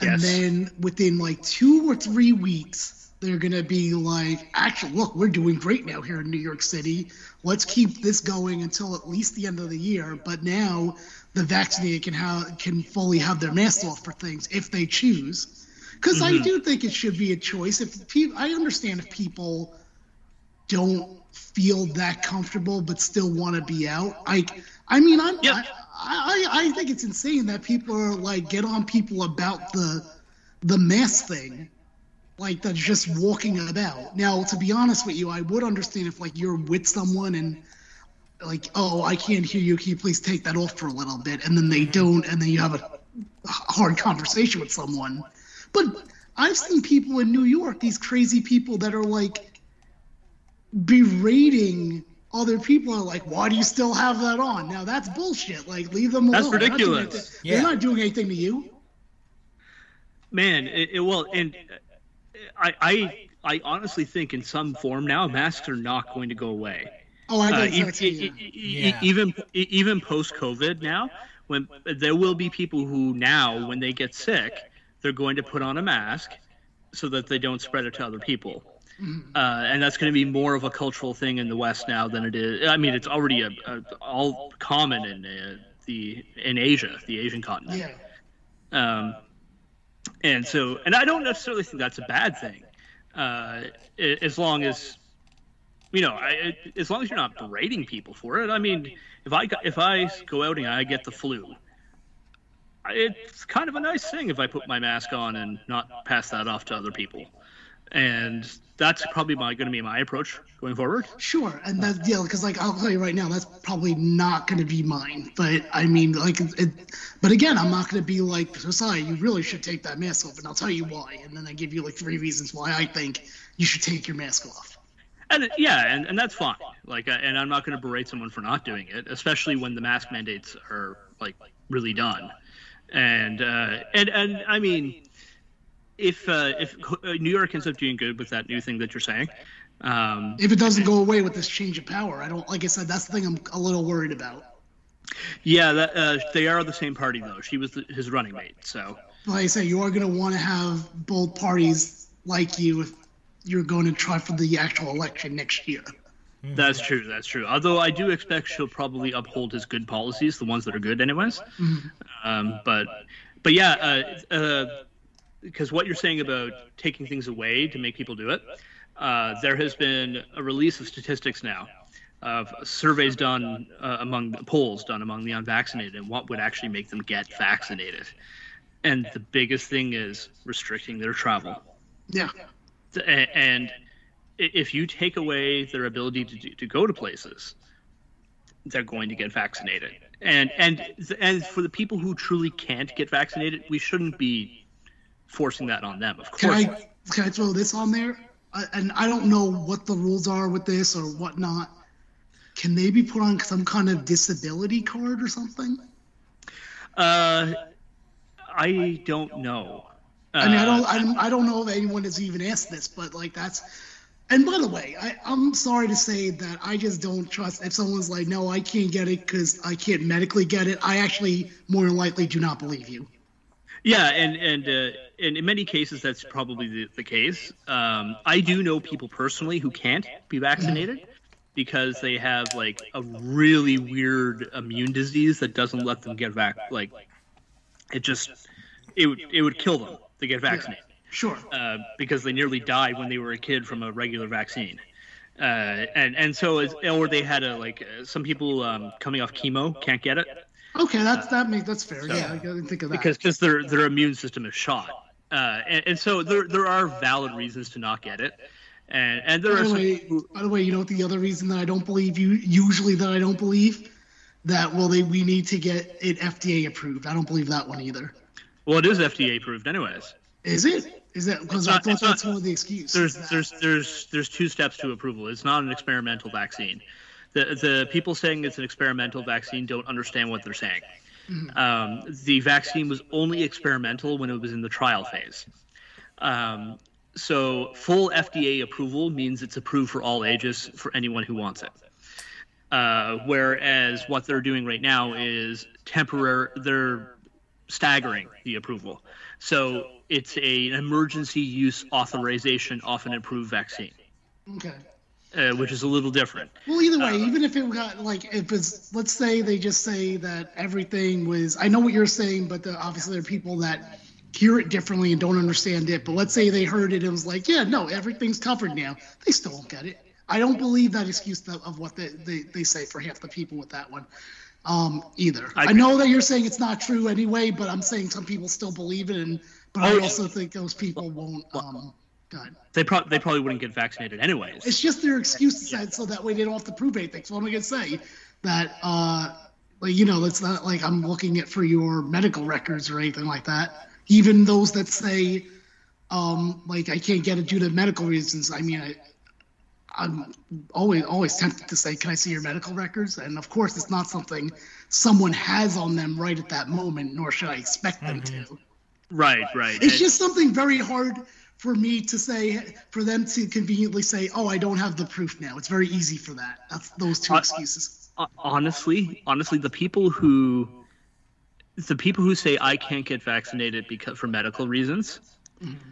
And Yes. then within like two or three weeks, they're going to be like, actually, look, we're doing great now here in New York City. Let's keep this going until at least the end of the year. But now the vaccinated can have can fully have their masks off for things if they choose. Because I mm-hmm. do think it should be a choice. If people, I understand if people don't feel that comfortable but still want to be out. I, I mean, I'm, Yep. I, I, I think it's insane that people are like get on people about the, the mask thing, like that's just walking about. Now, to be honest with you, I would understand if like you're with someone and like, oh, I can't hear you. Can you please take that off for a little bit? And then they don't, and then you have a hard conversation with someone. But I've seen people in New York, these crazy people that are like berating other people are like, why do you still have that on? Now that's bullshit. Like, leave them alone. That's They're not doing ridiculous. anything- Yeah. They're not doing anything to you. Man, it, it well, and uh, I, I, I honestly think in some form now masks are not going to go away. Oh, I Uh, got e- e- yeah. Yeah. even even post COVID now, when there will be people who now, when they get sick, they're going to put on a mask so that they don't spread it to other people. Mm-hmm. Uh, and that's going to be more of a cultural thing in the West now than it is. I mean, it's already a, a, all common in uh, the in Asia, the Asian continent. Yeah. Um, and so, and I don't necessarily think that's a bad thing, uh, as long as, you know, I, as long as you're not berating people for it. I mean, if I if I go out and I get the flu, it's kind of a nice thing if I put my mask on and not pass that off to other people, and that's probably going to be my approach going forward. Sure, and that yeah, because like I'll tell you right now, that's probably not going to be mine. But I mean, like, it, but again, I'm not going to be like Josiah. You really should take that mask off, and I'll tell you why. And then I give you like three reasons why I think you should take your mask off. And yeah, and, and that's fine. Like, uh, and I'm not going to berate someone for not doing it, especially when the mask mandates are like really done. And uh, and and I mean, if uh, if New York ends up doing good with that new thing that you're saying, um, If it doesn't go away with this change of power, I don't. Like I said, that's the thing I'm a little worried about. yeah, that uh, they are the same party though. She was the, his running mate, so Like I say, you are going to want to have both parties like you if you're going to try for the actual election next year. that's true. That's true. Although I do expect she'll probably uphold his good policies, the ones that are good, anyways. Um, but but yeah, uh, uh, because what you're saying about taking things away to make people do it, uh, there has been a release of statistics now of surveys done uh, among polls done among the unvaccinated and what would actually make them get vaccinated. And the biggest thing is restricting their travel. Yeah. And if you take away their ability to, do- to go to places, they're going to get vaccinated. And and and for the people who truly can't get vaccinated, we shouldn't be forcing that on them. Of course. Can. I can I throw this on there? I, and I don't know what the rules are with this or whatnot. Can they be put on some kind of disability card or something? Uh, I don't know. I mean, I Uh, don't, I don't, I don't know if anyone has even asked this, but like that's. And by the way, I, I'm sorry to say that I just don't trust if someone's like, no, I can't get it because I can't medically get it. I actually more than likely do not believe you. Yeah, and and uh, and in many cases that's probably the, the case. Um, I do know people personally who can't be vaccinated because they have like a really weird immune disease that doesn't let them get back. Like it just it would it would kill them to get vaccinated Sure. uh, because they nearly died when they were a kid from a regular vaccine. Uh, and and so as, or they had a like uh, some people um, coming off chemo can't get it Okay, that's that makes that's fair. Yeah, I didn't think of that. because because their their immune system is shot. Uh, and, and so there there are valid reasons to not get it, and and there by are the some way, who, by the way, you know what the other reason that I don't believe you usually that I don't believe that well they we need to get it FDA approved. I don't believe that one either. Well it is FDA approved anyways. Is it? Is that because I thought it's not- that's one of the excuses? There's that- there's there's there's two steps to approval. It's not an experimental vaccine. The the people saying it's an experimental vaccine don't understand what they're saying. Um, the vaccine was only experimental when it was in the trial phase. Um, so full FDA approval means it's approved for all ages for anyone who wants it. Uh, whereas what they're doing right now is temporary. They're staggering the approval. So it's a, an emergency use authorization off an approved vaccine. Okay. Uh, which is a little different. Well, either way, uh, even if it got like if it's let's say they just say that everything was. I know what you're saying, but the, obviously there are people that hear it differently and don't understand it. But let's say they heard it and was like, yeah, no, everything's covered now. They still don't get it. I don't believe that excuse of what they, they, they say for half the people with that one um, either. I, I, know that you're saying it's not true anyway, but I'm saying some people still believe it, and but oh, I also think those people won't. Um, They probably they probably wouldn't get vaccinated anyways. It's just their excuse yeah. so that way they don't have to prove anything. So what am I gonna say? That uh, like you know, it's not like I'm looking at for your medical records or anything like that. Even those that say, um, like I can't get it due to medical reasons. I mean, I, I'm always always tempted to say, "Can I see your medical records?" And of course, it's not something someone has on them right at that moment, nor should I expect them mm-hmm. to. Right, right. It's just something very hard for me to say, for them to conveniently say, "Oh, I don't have the proof now." It's very easy for that. That's those two uh, excuses. Uh, honestly, honestly, the people who, the people who say I can't get vaccinated because for medical reasons. Mm-hmm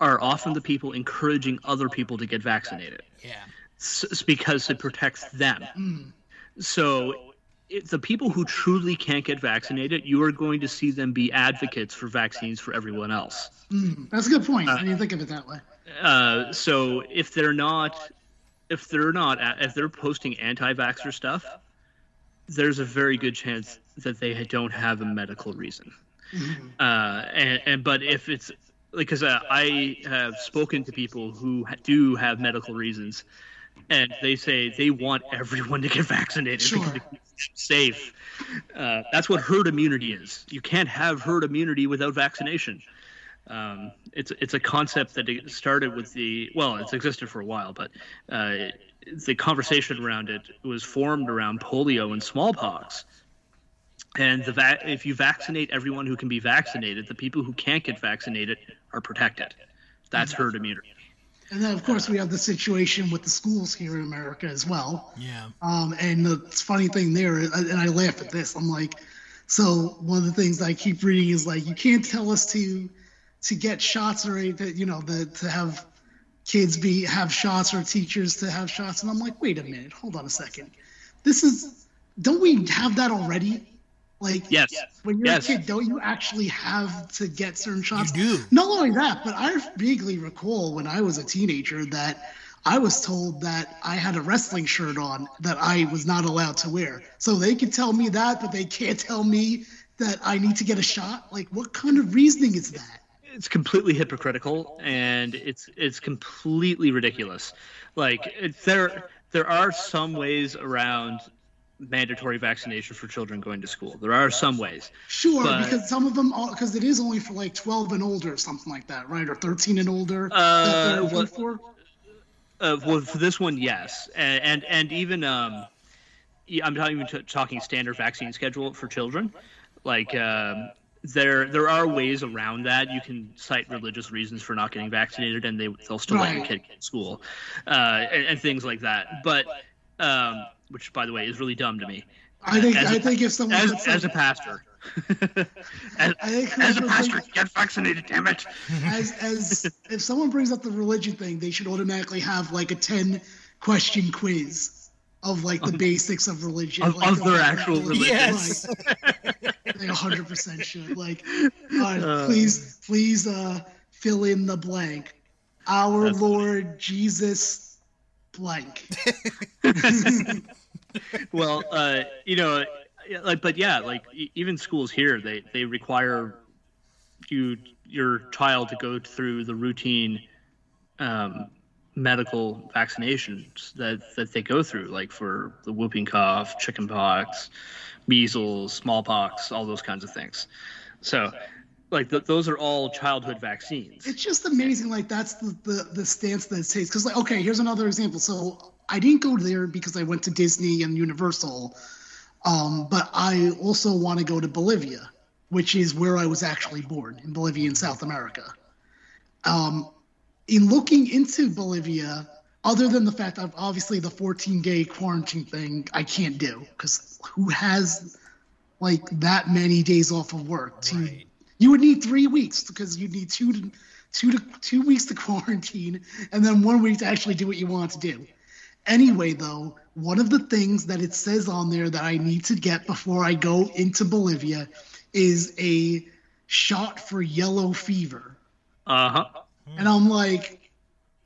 are often the people encouraging other people to get vaccinated. Yeah. It's because it protects them. So if the people who truly can't get vaccinated, you are going to see them be advocates for vaccines for everyone else. Mm, that's a good point. Uh, I didn't think of it that way. Uh, so if they're not, if they're not, if they're posting anti-vaxxer stuff, there's a very good chance that they don't have a medical reason. Mm-hmm. Uh, and, and but if it's because uh, I have spoken to people who do have medical reasons, and they say they want everyone to get *laughs* vaccinated sure. because *laughs* safe. Uh, that's what herd immunity is. You can't have herd immunity without vaccination. Um, it's it's a concept that started with the well, it's existed for a while, but uh, the conversation around it was formed around polio and smallpox and the va- if you vaccinate everyone who can be vaccinated, the people who can't get vaccinated are protected. That's herd immunity. And then, of course, we have the situation with the schools here in America as well. Yeah. Um, and the funny thing there, and I laugh at this, I'm like, so one of the things I keep reading is like, you can't tell us to to get shots or anything, you know, the, to have kids be have shots or teachers to have shots. And I'm like, wait a minute, hold on a second. This is, don't we have that already? Like, yes. when you're yes. a kid, don't you actually have to get certain shots? You do. Not only that, but I vaguely recall when I was a teenager that I was told that I had a wrestling shirt on that I was not allowed to wear. So they can tell me that, but they can't tell me that I need to get a shot. Like, what kind of reasoning is that? It's completely hypocritical, and it's it's completely ridiculous. Like, there there are some ways around mandatory vaccination for children going to school. There are some ways. Sure, but, because some of them, because it is only for like 12 and older, or something like that, right? Or 13 and older. Uh, what, for? Uh, well, for this one, yes, and and, and even um, I'm not even t- talking standard vaccine schedule for children. Like um, there there are ways around that. You can cite religious reasons for not getting vaccinated, and they they'll still right. let your kid get school, uh, and, and, things like that. But um, which by the way is really dumb to me. I think as I a, think if someone as, as a pastor. *laughs* as, as a pastor, get vaccinated, damn it. As as *laughs* if someone brings up the religion thing, they should automatically have like a ten question quiz of like the basics of religion, of, like, of their actual religion. Yes, they hundred percent should. Like, *laughs* uh, please, please, uh, fill in the blank. Our Lord funny. Jesus blank. *laughs* well, uh, you know, like, but yeah, like even schools here, they they require you your child to go through the routine um, medical vaccinations that that they go through, like for the whooping cough, chickenpox, measles, smallpox, all those kinds of things. So like the, those are all childhood vaccines. It's just amazing. Like that's the the, the stance that it takes. Because like, okay, here's another example. So I didn't go there because I went to Disney and Universal, um, but I also want to go to Bolivia, which is where I was actually born in Bolivia in South America. Um, in looking into Bolivia, other than the fact that obviously the 14 day quarantine thing I can't do because who has like that many days off of work. To, Right. You would need three weeks because you'd need two to two to two weeks to *laughs* quarantine and then one week to actually do what you want to do. Anyway, though, one of the things that it says on there that I need to get before I go into Bolivia is a shot for yellow fever. Uh huh. And I'm like,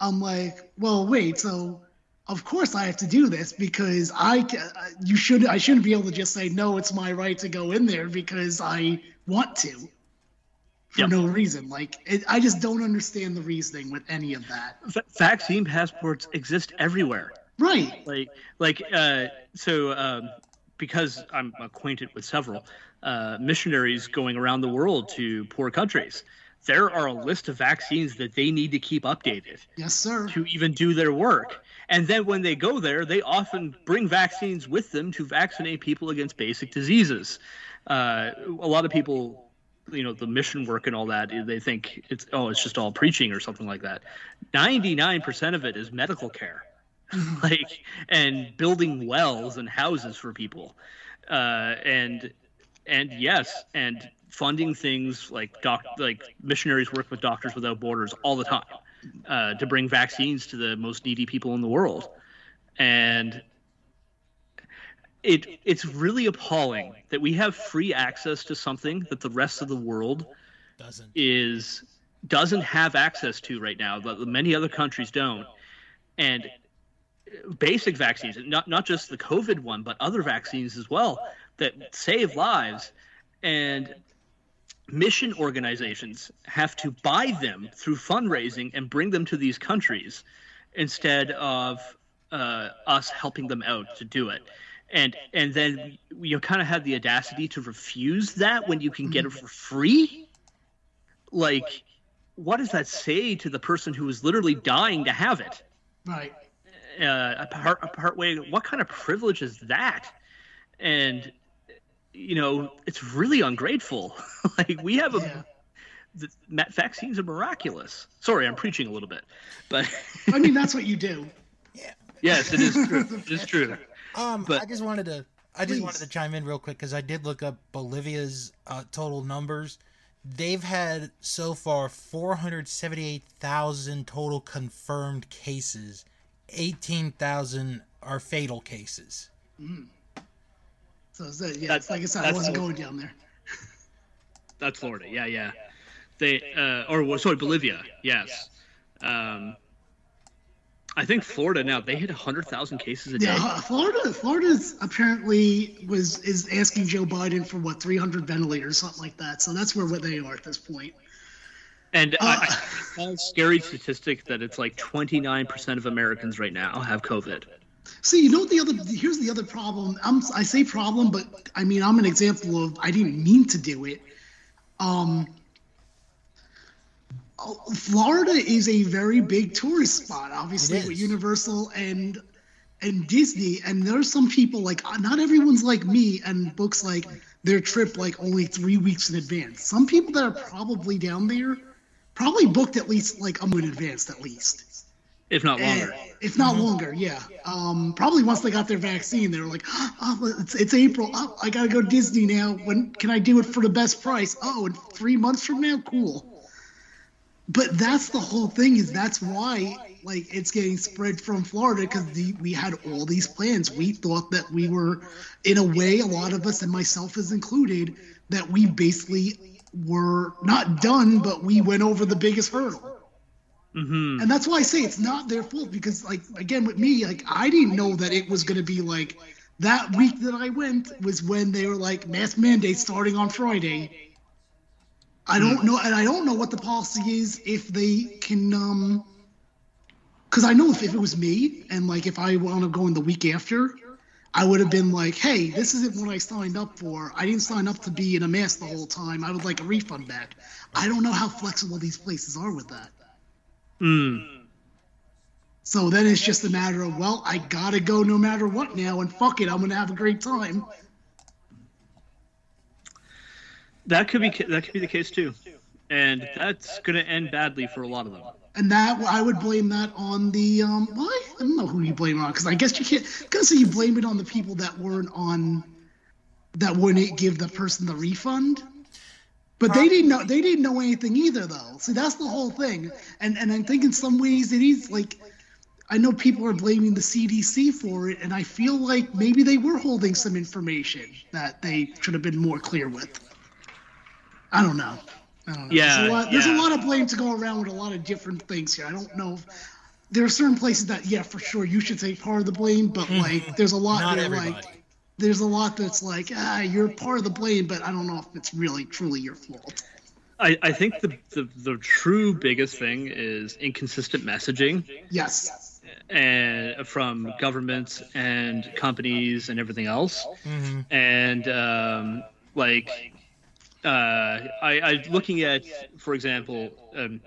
I'm like, well, wait. So, of course I have to do this because I, you should, I shouldn't be able to just say no. It's my right to go in there because I want to, for Yep. no reason. Like, it, I just don't understand the reasoning with any of that. V- vaccine passports exist everywhere. Right. like like uh so um because i'm acquainted with several uh missionaries going around the world to poor countries there are a list of vaccines that they need to keep updated Yes, sir. to even do their work and then when they go there they often bring vaccines with them to vaccinate people against basic diseases uh, a lot of people you know the mission work and all that they think it's oh it's just all preaching or something like that. 99% of it is medical care. *laughs* Like and building wells and houses for people. Uh, and and yes and funding things like doc like missionaries work with doctors without borders all the time uh, to bring vaccines to the most needy people in the world. And it it's really appalling that we have free access to something that the rest of the world Doesn't. is doesn't have access to right now that many other countries don't. And basic vaccines not not just the covid one but other vaccines as well that save lives. And mission organizations have to buy them through fundraising and bring them to these countries instead of uh, us helping them out to do it and and then you kind of have the audacity to refuse that when you can get it for free? Like what does that say to the person who is literally dying to have it? Right. uh, a part, a part way what kind of privilege is that? And you know it's really ungrateful. *laughs* Like we have a Yeah. the, vaccines are miraculous. Sorry i'm preaching a little bit but I mean, that's what you do. *laughs* Yeah. Yes it is true. It is *laughs* true Um, But- I just wanted to, I just Please. wanted to chime in real quick because I did look up Bolivia's uh, total numbers. They've had so far 478,000 total confirmed cases. 18,000 are fatal cases. So, it's, uh, yeah, That's- like I said, I wasn't all- going down there. that's florida yeah yeah they uh or sorry bolivia yes um i think florida now they hit 100000 cases a day Yeah, Florida. Florida's apparently was is asking Joe Biden for what 300 ventilators, something like that. So that's where they are at this point. And Uh, I, I saw a scary statistic that it's like 29% of Americans right now have COVID. See, you know what the other here's the other problem. I'm I say problem, but I mean I'm an example of I didn't mean to do it. Um, Florida is a very big tourist spot, obviously with. Universal and and Disney. And there's some people like uh, not everyone's like me and books like their trip like only three weeks in advance. Some people that are probably down there probably booked at least like a month in advance at least. If not And- longer. if not mm-hmm. longer, yeah. Um, probably once they got their vaccine, they were like, "Oh, it's, it's April. Oh, I gotta go Disney now. When can I do it for the best price? Oh, in three months from now, cool." But that's the whole thing. Is that's why like it's getting spread from Florida because we had all these plans. We thought that we were, in a way, a lot of us and myself is included, that we basically were not done, but we went over the biggest hurdle. hmm And that's why I say it's not their fault because, like, again, with me, like, I didn't know that it was going to be like that week that I went was when they were like mask mandate starting on Friday. I don't know, and I don't know what the policy is if they can, um, because I know if, if it was me and like if I want to go in the week after, I would have been like, hey, this isn't what I signed up for. I didn't sign up to be in a mask the whole time. I would like a refund back. I don't know how flexible these places are with that. Mm. So then it's just a matter of, well, I gotta go no matter what now, and fuck it, I'm gonna have a great time. That could be that could be the case too, and that's going to end badly for a lot of them. And that I would blame that on the um. Well, I don't know who you blame on because I guess you can't. Gonna say you blame it on the people that weren't on that wouldn't give the person the refund. But they didn't know they didn't know anything either though. See that's the whole thing. And and I think in some ways it is like I know people are blaming the CDC for it, and I feel like maybe they were holding some information that they should have been more clear with. I don't know. I don't know. Yeah, there's a, lot, there's a lot of blame to go around with a lot of different things here. I don't know. If, there are certain places that, yeah, for sure, you should take part of the blame, but like, there's a lot Not that, everybody. like, there's a lot that's like, ah, you're part of the blame, but I don't know if it's really truly your fault. I, I think the, the the true biggest thing is inconsistent messaging Yes. and from governments and companies and everything else. Mhm. And um, like, uh, I, I looking at, for example, um,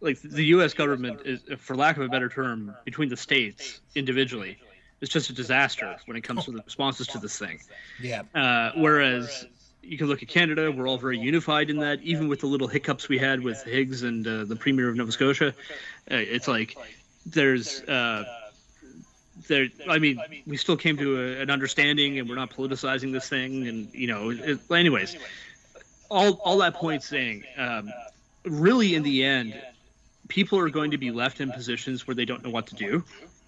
like the U.S. government is, for lack of a better term, between the states individually, it's just a disaster when it comes to the responses to this thing. Yeah. Uh, whereas you can look at Canada, we're all very unified in that. Even with the little hiccups we had with Higgs and uh, the Premier of Nova Scotia, uh, it's like there's uh, there. I mean, we still came to a, an understanding, and we're not politicizing this thing. And you know, it, anyways, all all that point saying, um, really, in the end, people are going to be left in positions where they don't know what to do,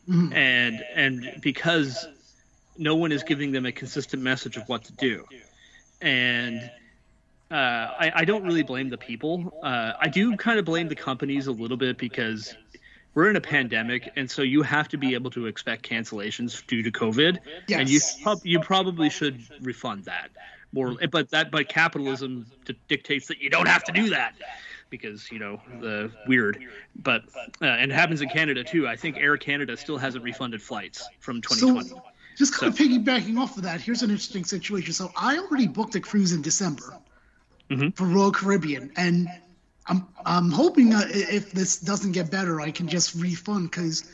Mhm. and and because no one is giving them a consistent message of what to do and uh, I, I don't really blame the people. Uh, I do kind of blame the companies a little bit because we're in a pandemic, and so you have to be able to expect cancellations due to COVID, and you you probably should refund that. More, but that but capitalism d- dictates that you don't have to do that because you know the weird. But uh, and it happens in Canada too. I think Air Canada still hasn't refunded flights from 2020. So, just kind of piggybacking off of that, here's an interesting situation. So, I already booked a cruise in December Mhm. for Royal Caribbean, and I'm I'm hoping i- if this doesn't get better, I can just refund because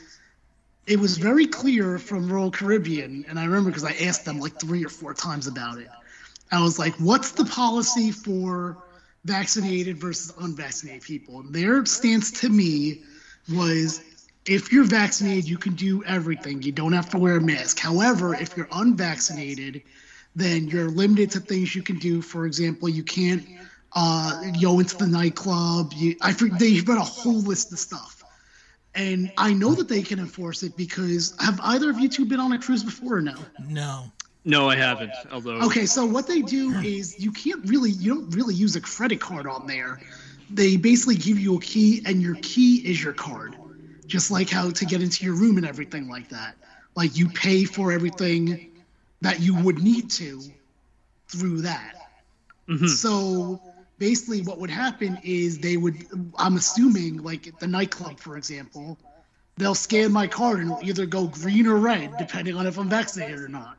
it was very clear from Royal Caribbean, and I remember because I asked them like three or four times about it. I was like, "What's the policy for vaccinated versus unvaccinated people?" And their stance to me was if you're vaccinated, you can do everything. You don't have to wear a mask. However, if you're unvaccinated, then you're limited to things you can do. For example, you can't uh, go into the nightclub. You, I they've got a whole list of stuff, and I know that they can enforce it because have either of you two been on a cruise before or no? No. No, I haven't. Although Okay, so what they do is you can't really, you don't really use a credit card on there. They basically give you a key, and your key is your card, just like how to get into your room and everything like that. Like you pay for everything that you would need to through that. Mhm. So basically, what would happen is they would, I'm assuming, like the nightclub, for example, they'll scan my card and it'll either go green or red, depending on if I'm vaccinated or not.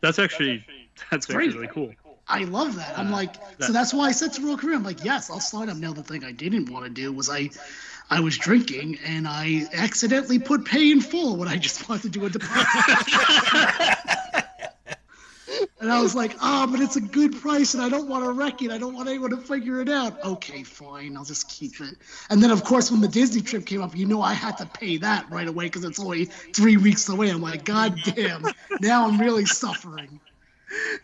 That's actually that's actually really cool. I love that. I'm like, so that's why I said to Royal Career, I'm like, yes, I'll sign up. Now the thing I didn't want to do was I, I was drinking and I accidentally put pay in full when I just wanted to do a deposit. And I was like, ah, but it's a good price and I don't want to wreck it. I don't want anyone to figure it out. Okay, fine, I'll just keep it. And then of course when the Disney trip came up, you know I had to pay that right away because it's only three weeks away. I'm like, god damn, now I'm really suffering.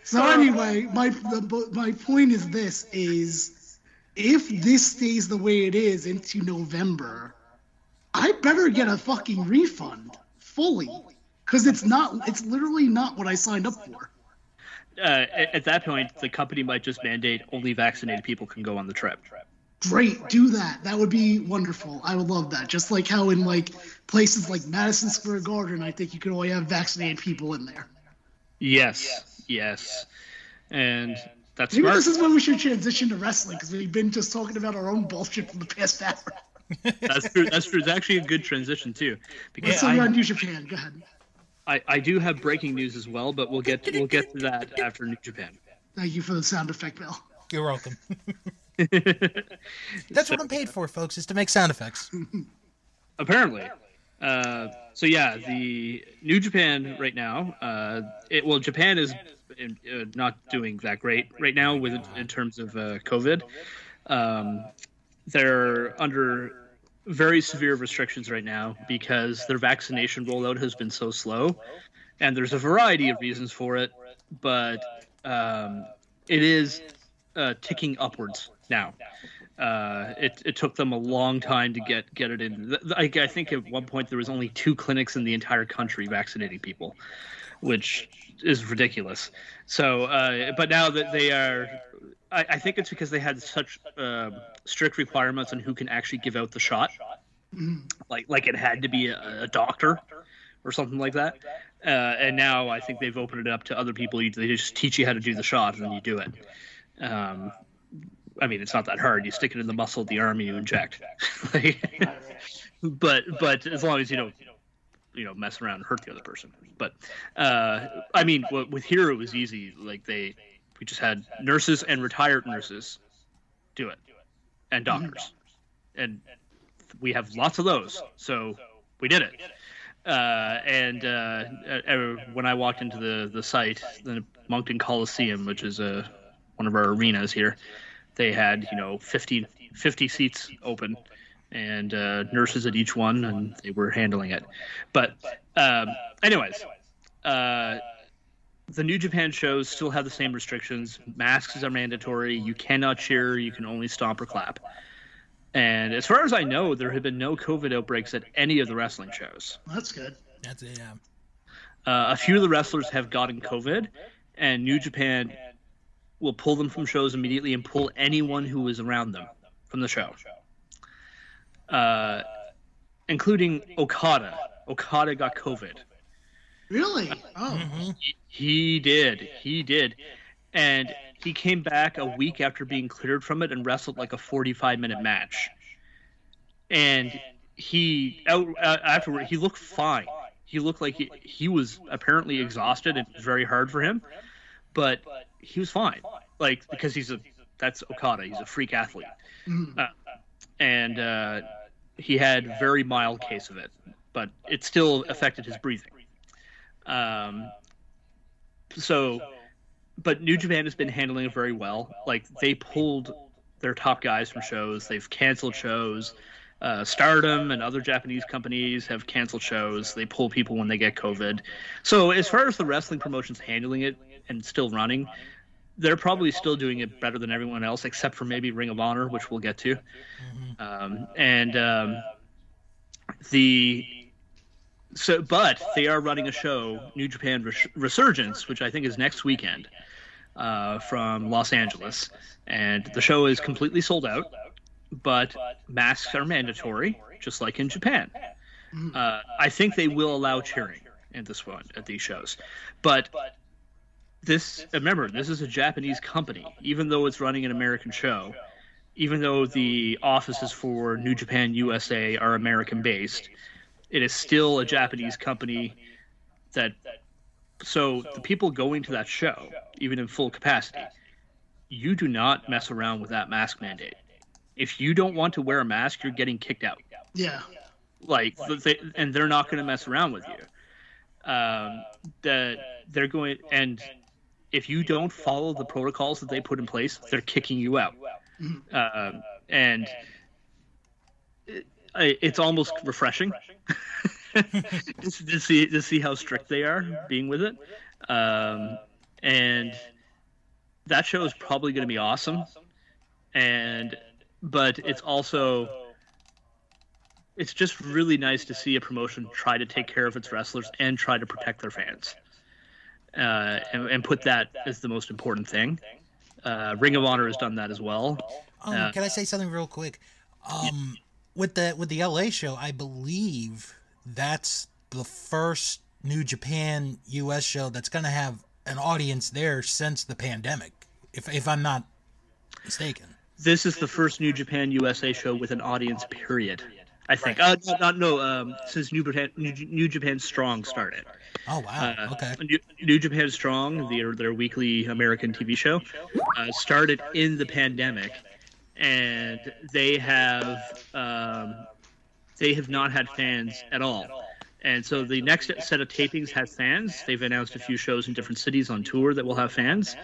So anyway, my the, my point is this: is if this stays the way it is into November, I better get a fucking refund fully, because it's not. It's literally not what I signed up for. Uh, at, at that point, the company might just mandate only vaccinated people can go on the trip. Great, do that. That would be wonderful. I would love that. Just like how in like places like Madison Square Garden, I think you could only have vaccinated people in there. Yes, yes, and that's Maybe smart. this is when we should transition to wrestling because we've been just talking about our own bullshit for the past hour. That's true. That's true. It's actually a good transition too, because about I, New Japan. Go ahead. I I do have breaking news as well, but we'll get we'll get to that after New Japan. Thank you for the sound effect, Bill. You're welcome. *laughs* *laughs* That's what I'm paid for, folks, is to make sound effects. *laughs* apparently. Uh, so yeah, the New Japan right now. Uh, it well, Japan is in, uh, not doing that great right now with in terms of uh, COVID. Um, they're under very severe restrictions right now because their vaccination rollout has been so slow, and there's a variety of reasons for it. but um, it is uh, ticking upwards now. Uh, it, it took them a long time to get get it in. I, I think at one point there was only two clinics in the entire country vaccinating people, which is ridiculous. So, uh, but now that they are, I, I, think it's because they had such uh, strict requirements on who can actually give out the shot. Like like it had to be a, a doctor or something like that. Uh, and now I think they've opened it up to other people. You, they just teach you how to do the shot, and then you do it. Um, I mean, it's not that hard. You stick it in the muscle of the arm, and you inject. *laughs* but but as long as you don't you know mess around and hurt the other person. But uh, I mean, with here it was easy. Like they, we just had nurses and retired nurses do it, and doctors, and we have lots of those. So we did it. Uh, and uh, uh, when I walked into the, the site, the Moncton Coliseum, which is a, uh, one of our arenas here, they had you know 50, 50 seats open and uh, nurses at each one, and they were handling it. But, um, anyways, uh, the New Japan shows still have the same restrictions. Masks are mandatory. You cannot cheer. You can only stomp or clap. And as far as I know, there have been no COVID outbreaks at any of the wrestling shows. That's good. That's it, yeah. Uh, a few of the wrestlers have gotten COVID, and New Japan will pull them from shows immediately and pull anyone who is around them from the show, uh, including Okada. Okada got COVID. Really? Oh. Mm-hmm. He, he did. He did. And he came back a week after being cleared from it and wrestled like a 45 minute match. And he out uh, afterward he looked fine. He looked like he, he was apparently exhausted. and It was very hard for him, but he was fine. Like because he's a that's Okada. He's a freak athlete, mm-hmm. uh, and uh, he had very mild case of it, but it still affected his breathing. Um, so but New Japan has been handling it very well. Like they pulled their top guys from shows. They've canceled shows. Uh, Stardom and other Japanese companies have canceled shows. They pull people when they get COVID. So as far as the wrestling promotions handling it and still running, they're probably still doing it better than everyone else, except for maybe Ring of Honor, which we'll get to. Mm-hmm. Um, and um, the so, but they are running a show, New Japan Res- Resurgence, which I think is next weekend uh, from Los Angeles, and the show is completely sold out. But masks are mandatory, just like in Japan. Uh, I think they will allow cheering in this one at these shows, but this remember this is a Japanese company, even though it's running an American show. Even though the offices for New Japan USA are American based, it is still a Japanese company that so the people going to that show, even in full capacity, you do not mess around with that mask mandate. If you don't want to wear a mask, you're getting kicked out. Yeah. Like, they, and they're not going to mess around with you. Um, that they're going, and if you don't follow the protocols that they put in place, they're kicking you out. Uh, and it, it's almost refreshing *laughs* to see to see how strict they are being with it, um, and that show is probably going to be awesome. And but it's also it's just really nice to see a promotion try to take care of its wrestlers and try to protect their fans, uh, and, and, put that as the most important thing. Uh, Ring of Honor has done that as well. Um, uh, can I say something real quick? Um, with the with the LA show, I believe that's the first New Japan US show that's going to have an audience there since the pandemic, if, if I'm not mistaken. This is the first New Japan USA show with an audience, period. I think. Uh, not no. Um, since New Japan, New, New Japan Strong started. Oh wow! Uh, okay. New, New, Japan Strong, their their weekly American TV show, uh, started in the pandemic, and they have um, they have not had fans at all. And so the next set of tapings has fans. They've announced a few shows in different cities on tour that will have fans.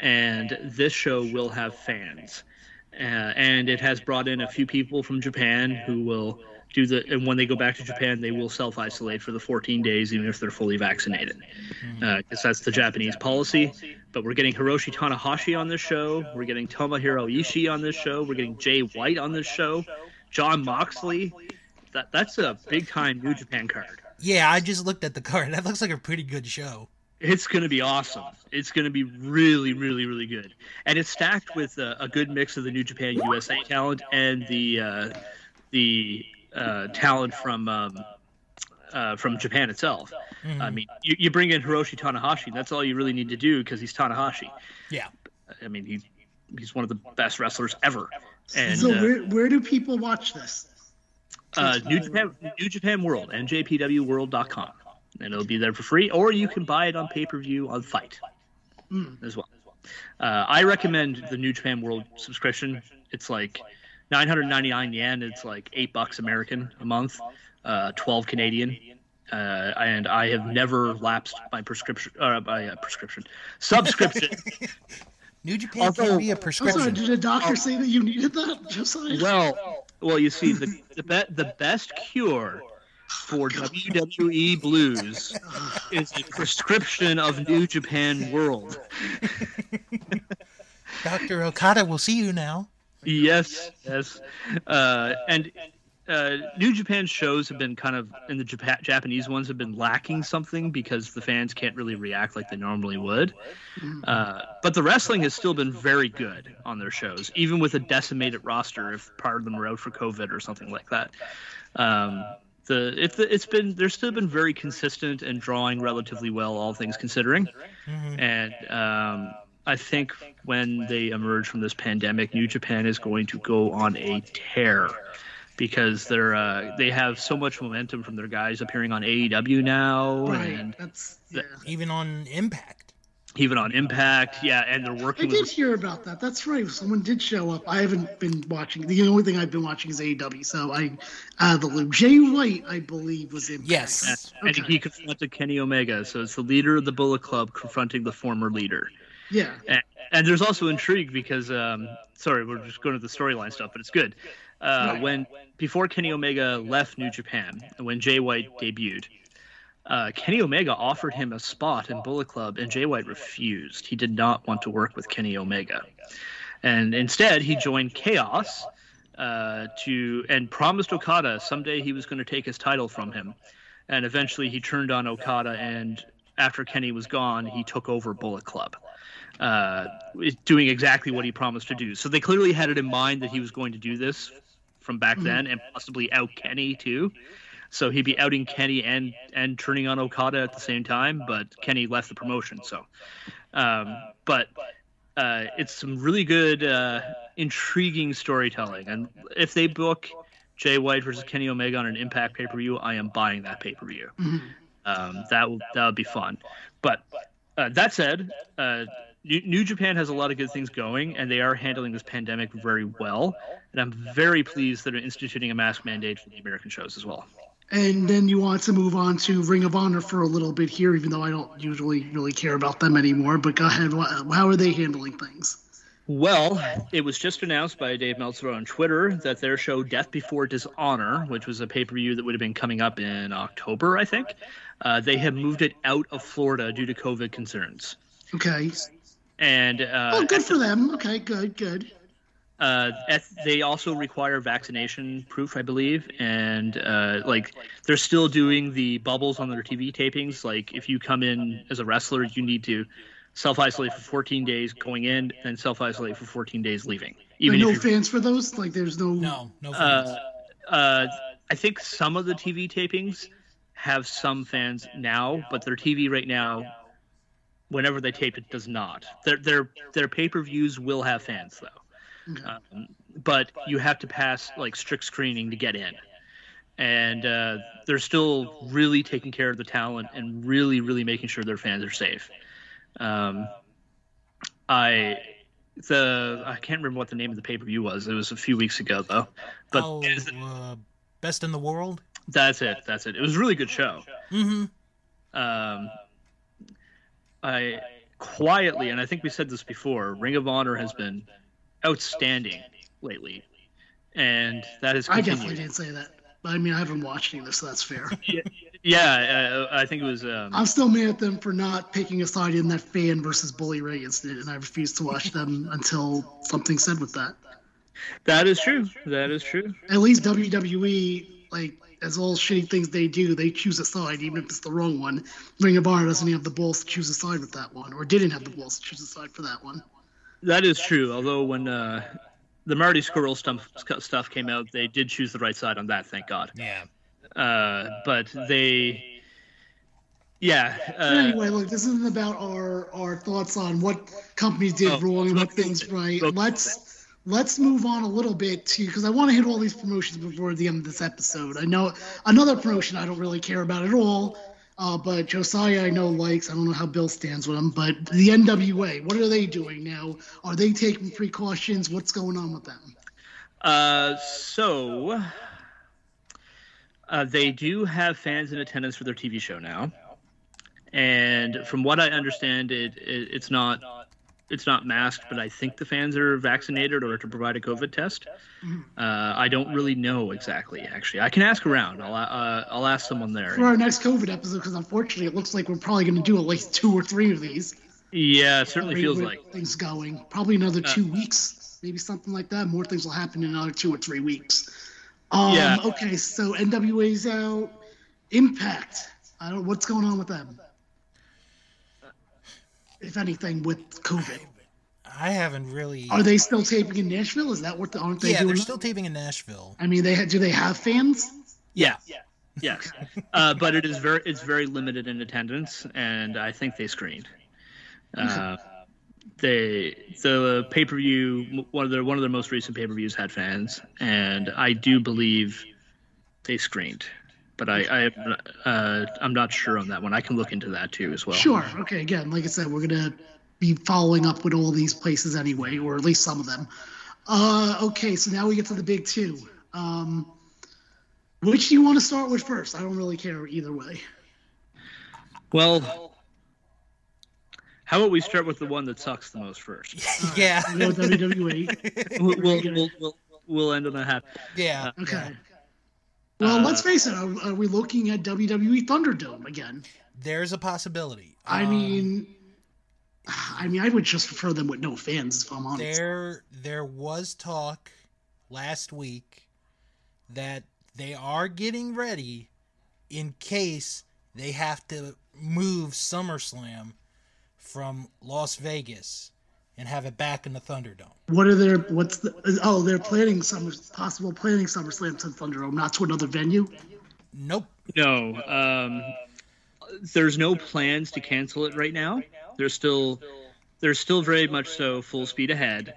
And this show will have fans. Uh, and it has brought in a few people from Japan who will do the and when they go back to Japan, they will self isolate for the 14 days, even if they're fully vaccinated, because uh, that's the Japanese policy. But we're getting Hiroshi Tanahashi on this show. We're getting Tomohiro Ishii on this show. We're getting Jay White on this show. Jon Moxley. That that's a big time New Japan card. Yeah, I just looked at the card. That looks like a pretty good show. It's going to be awesome. It's going to be really, really, really good, and it's stacked with a, a good mix of the New Japan USA talent and the uh, the uh, talent from um, uh, from Japan itself. Mm-hmm. I mean, you, you bring in Hiroshi Tanahashi. and That's all you really need to do because he's Tanahashi. Yeah. I mean, he's he's one of the best wrestlers ever. And, so where where do people watch this? Uh, New Japan New Japan World, njpwworld.com. And it'll be there for free, or you can buy it on pay per view on FITE mm. as well. Uh, I recommend the New Japan World subscription. It's like 999 yen. It's like eight bucks American a month, uh, 12 Canadian. Uh, and I have never lapsed my prescription, uh, my uh, prescription, subscription. *laughs* New Japan Although, can be a prescription. Sorry, did a doctor say that you needed that? Just well, well, you see, the the, be- the best cure for WWE blues *laughs* is a prescription of New Japan World. *laughs* Dr. Okada will see you now. Yes, yes. Uh, and uh, New Japan shows have been kind of, and the Jap- Japanese ones have been lacking something because the fans can't really react like they normally would. Uh, but the wrestling has still been very good on their shows, even with a decimated roster if part of them are out for COVID or something like that. Um, the it's it's been there's still been very consistent and drawing relatively well, all things considering, mm-hmm. and um, I think when they emerge from this pandemic, New Japan is going to go on a tear because they're uh, they have so much momentum from their guys appearing on AEW now, right. and That's, yeah. even on Impact even on Impact. Yeah, and they're working. I did hear about that. That's right. Someone did show up. I haven't been watching. The only thing I've been watching is AEW. So I, uh, the loop. Jay White, I believe, was in. Yes, yes. Okay. and he confronted Kenny Omega. So it's the leader of the Bullet Club confronting the former leader. Yeah. And, and there's also intrigue because, um, sorry, we're just going to the storyline stuff, but it's good. Uh. When before Kenny Omega left New Japan, when Jay White debuted uh, Kenny Omega offered him a spot in Bullet Club, and Jay White refused. He did not want to work with Kenny Omega, and instead he joined Chaos uh, to and promised Okada someday he was going to take his title from him. And eventually he turned on Okada, and after Kenny was gone, he took over Bullet Club, uh, doing exactly what he promised to do. So they clearly had it in mind that he was going to do this from back mm-hmm. then, and possibly out Kenny too. So he'd be outing Kenny and and turning on Okada at the same time, but Kenny left the promotion. So, um, but uh, it's some really good, uh, intriguing storytelling. And if they book Jay White versus Kenny Omega on an Impact pay per view, I am buying that pay per view. Mm-hmm. Um, that will that would be fun. But uh, that said, uh, New, Japan has a lot of good things going, and they are handling this pandemic very well. And I'm very pleased that they're instituting a mask mandate for the American shows as well and then you want to move on to Ring of Honor for a little bit here, even though I don't usually really care about them anymore. But go ahead, how are they handling things? Well, it was just announced by Dave Meltzer on Twitter that their show Death Before Dishonor, which was a pay per view that would have been coming up in October, I think, uh, they have moved it out of Florida due to COVID concerns. Okay. And uh, oh, good for them. Okay, good, good. Uh, they also require vaccination proof, I believe, and uh, like they're still doing the bubbles on their TV tapings. Like if you come in as a wrestler, you need to self isolate for 14 days going in, and self isolate for 14 days leaving. Even no fans for those. Like there's no no no fans. Uh, uh, I think some of the TV tapings have some fans now, but their TV right now, whenever they tape it, does not. Their their their pay per views will have fans though. Um, but you have to pass like strict screening to get in. And uh, they're still really taking care of the talent and really, really making sure their fans are safe. Um, I the I can't remember what the name of the pay per view was. It was a few weeks ago though. But oh, uh, best in the world. That's it. That's it. It was a really good show. Mm-hmm. Um, I quietly, and I think we said this before. Ring of Honor has been outstanding lately, and that is. Completely I definitely didn't say that. But I mean, I haven't watched either, so that's fair. *laughs* yeah, uh, I think it was. Um... I'm still mad at them for not picking a side in that fan versus Bully Ray incident, and I refuse to watch them *laughs* until something's said with that. That is true. That is true. At least WWE, like as all shitty things they do, they choose a side, even if it's the wrong one. Ring of Honor doesn't have the balls to choose a side with that one, or didn't have the balls to choose a side for that one. That is true. Although when uh, the Marty Scurll stuff stuff came out, they did choose the right side on that. Thank God. Yeah. Uh, but they. Yeah. Uh, anyway, look, this isn't about our our thoughts on what companies did oh, wrong and what things right. Let's let's move on a little bit to because I want to hit all these promotions before the end of this episode. I know another promotion I don't really care about at all uh, but Josiah, I know likes. I don't know how Bill stands with them, but the NWA, what are they doing now? Are they taking precautions? What's going on with them? Uh, so uh, they do have fans in attendance for their TV show now, and from what I understand, it, it it's not it's not masked, but I think the fans are vaccinated or to provide a COVID test. Mm-hmm. Uh, I don't really know exactly. Actually, I can ask around. I'll uh, I'll ask someone there for our next COVID episode because unfortunately, it looks like we're probably going to do at least two or three of these. Yeah, it certainly feels like things going. Probably another two uh, weeks, maybe something like that. More things will happen in another two or three weeks. Um, yeah. Okay, so NWA's out. Impact. I don't. What's going on with them? If anything, with COVID. I haven't really. Are they still taping in Nashville? Is that what the aren't they yeah, doing? they're still taping in Nashville. I mean, they ha- do they have fans? Yeah. Yeah. Yes, uh, but it is very it's very limited in attendance, and I think they screened. Uh, they the pay per view one of their one of their most recent pay per views had fans, and I do believe they screened but I, I uh, I'm not sure on that one. I can look into that too as well. Sure. Okay. Again, like I said, we're gonna be following up with all these places anyway, or at least some of them. Uh, okay, so now we get to the big two. Um, which do you want to start with first? I don't really care either way. Well, how about we start with the one that sucks the most first? *laughs* yeah. Right, WWE. *laughs* we'll, we'll, we'll, *laughs* we'll, we'll end on a happy. Yeah. Uh, okay. Yeah. Well, uh, let's face it. Are, are, we looking at WWE Thunderdome again? There's a possibility. I um, mean, I mean, I would just prefer them with no fans, if I'm honest. There, there was talk last week that they are getting ready in case they have to move SummerSlam from Las Vegas and have it back in the Thunderdome. What are their what's the oh they're planning some possible planning SummerSlam to Thunderdome, not to another venue. Nope. No. Um, there's no plans to cancel it right now. They're still they're still very much so full speed ahead,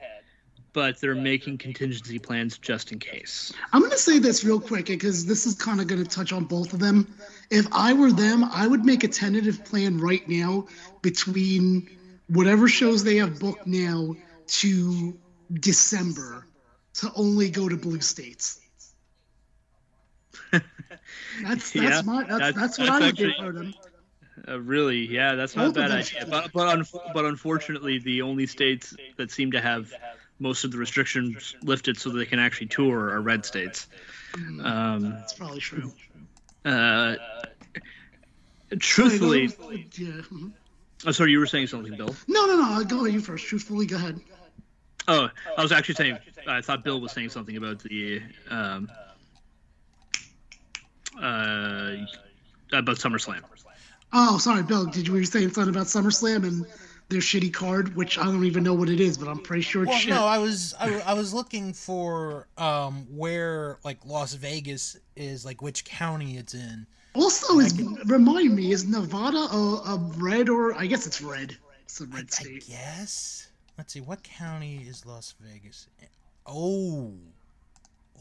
but they're making contingency plans just in case. I'm going to say this real quick because this is kind of going to touch on both of them. If I were them, I would make a tentative plan right now between whatever shows they have booked now to December to only go to blue states. that's *laughs* that's yeah, my that's, that's, that's what I would do for them. Uh, really, yeah, that's not a bad idea. But but, un- but unfortunately, the only states that seem to have most of the restrictions lifted so they can actually tour are red states. Mm, um, that's probably true. Uh, truthfully, yeah. Oh, sorry, you were saying something, Bill. No, no, no. I'll go you first. Truthfully, go ahead. Oh, I was actually saying. I thought Bill was saying something about the um, uh, about SummerSlam. Oh, sorry, Bill. Did you were you saying something about SummerSlam and their shitty card, which I don't even know what it is, but I'm pretty sure it's well, shit. No, I was I, I was looking for um, where like Las Vegas is, like which county it's in. Also, is remind me, is Nevada a, a, red or I guess it's red? It's a red state. I guess. Let's see, what county is Las Vegas? In? Oh.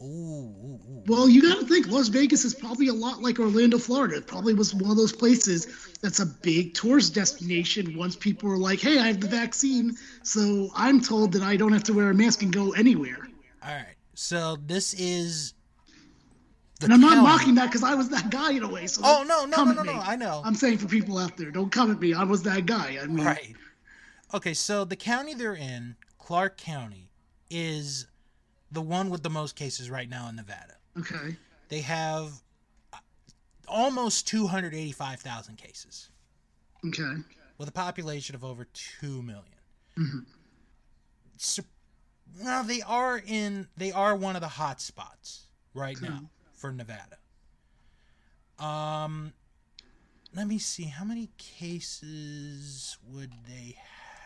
Ooh, Well, you got to think Las Vegas is probably a lot like Orlando, Florida. It probably was one of those places that's a big tourist destination. Once people are like, "Hey, I have the vaccine, so I'm told that I don't have to wear a mask and go anywhere." All right. So this is and I'm not mocking that because I was that guy in a way. So oh no, no, no, no, no, I know. I'm saying for people out there, don't come at me. I was that guy. I mean, right. Okay, so the county they're in, Clark County, is the one with the most cases right now in Nevada. Okay. they have uh, almost 285,000 cases Okay. with a population of over 2 million. hmm So, now they are in they are one of the hot spots right Okay. now for Nevada. Um let me see how many cases would they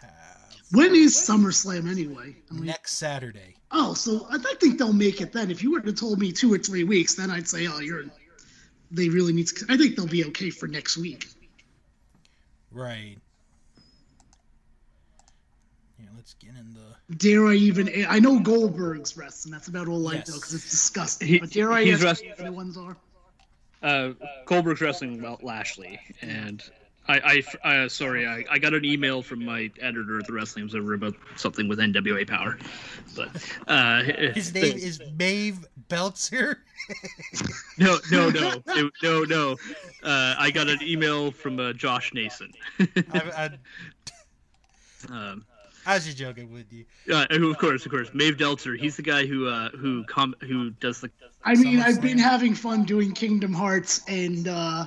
have When is SummerSlam anyway? I mean, next Saturday. oh, so I I think they'll make it then. If you would have told me two or three weeks, then I'd say, oh, you're. They really need to. I think they'll be okay for next week. Right. Yeah, in the Dare I even? I know Goldberg's wrestling. That's about all I Yes. know because it's disgusting. He- but dare I he's ask wrestling- what the other ones are? Uh, Goldberg's wrestling Wel- Lashley, and I, I uh, sorry, I, I got an email from my editor at the Wrestling Observer about something with NWA Power, but uh, *laughs* His name is Maeve Belzer. *laughs* no, no, no, it- no, no. Uh, I got an email from uh, Josh Nason. *laughs* I, I, um, I was just joking with you. uh, of course, of course, Maeve Delzer. He's the guy who uh, who com- who does the I mean, I've been having fun doing Kingdom Hearts and uh,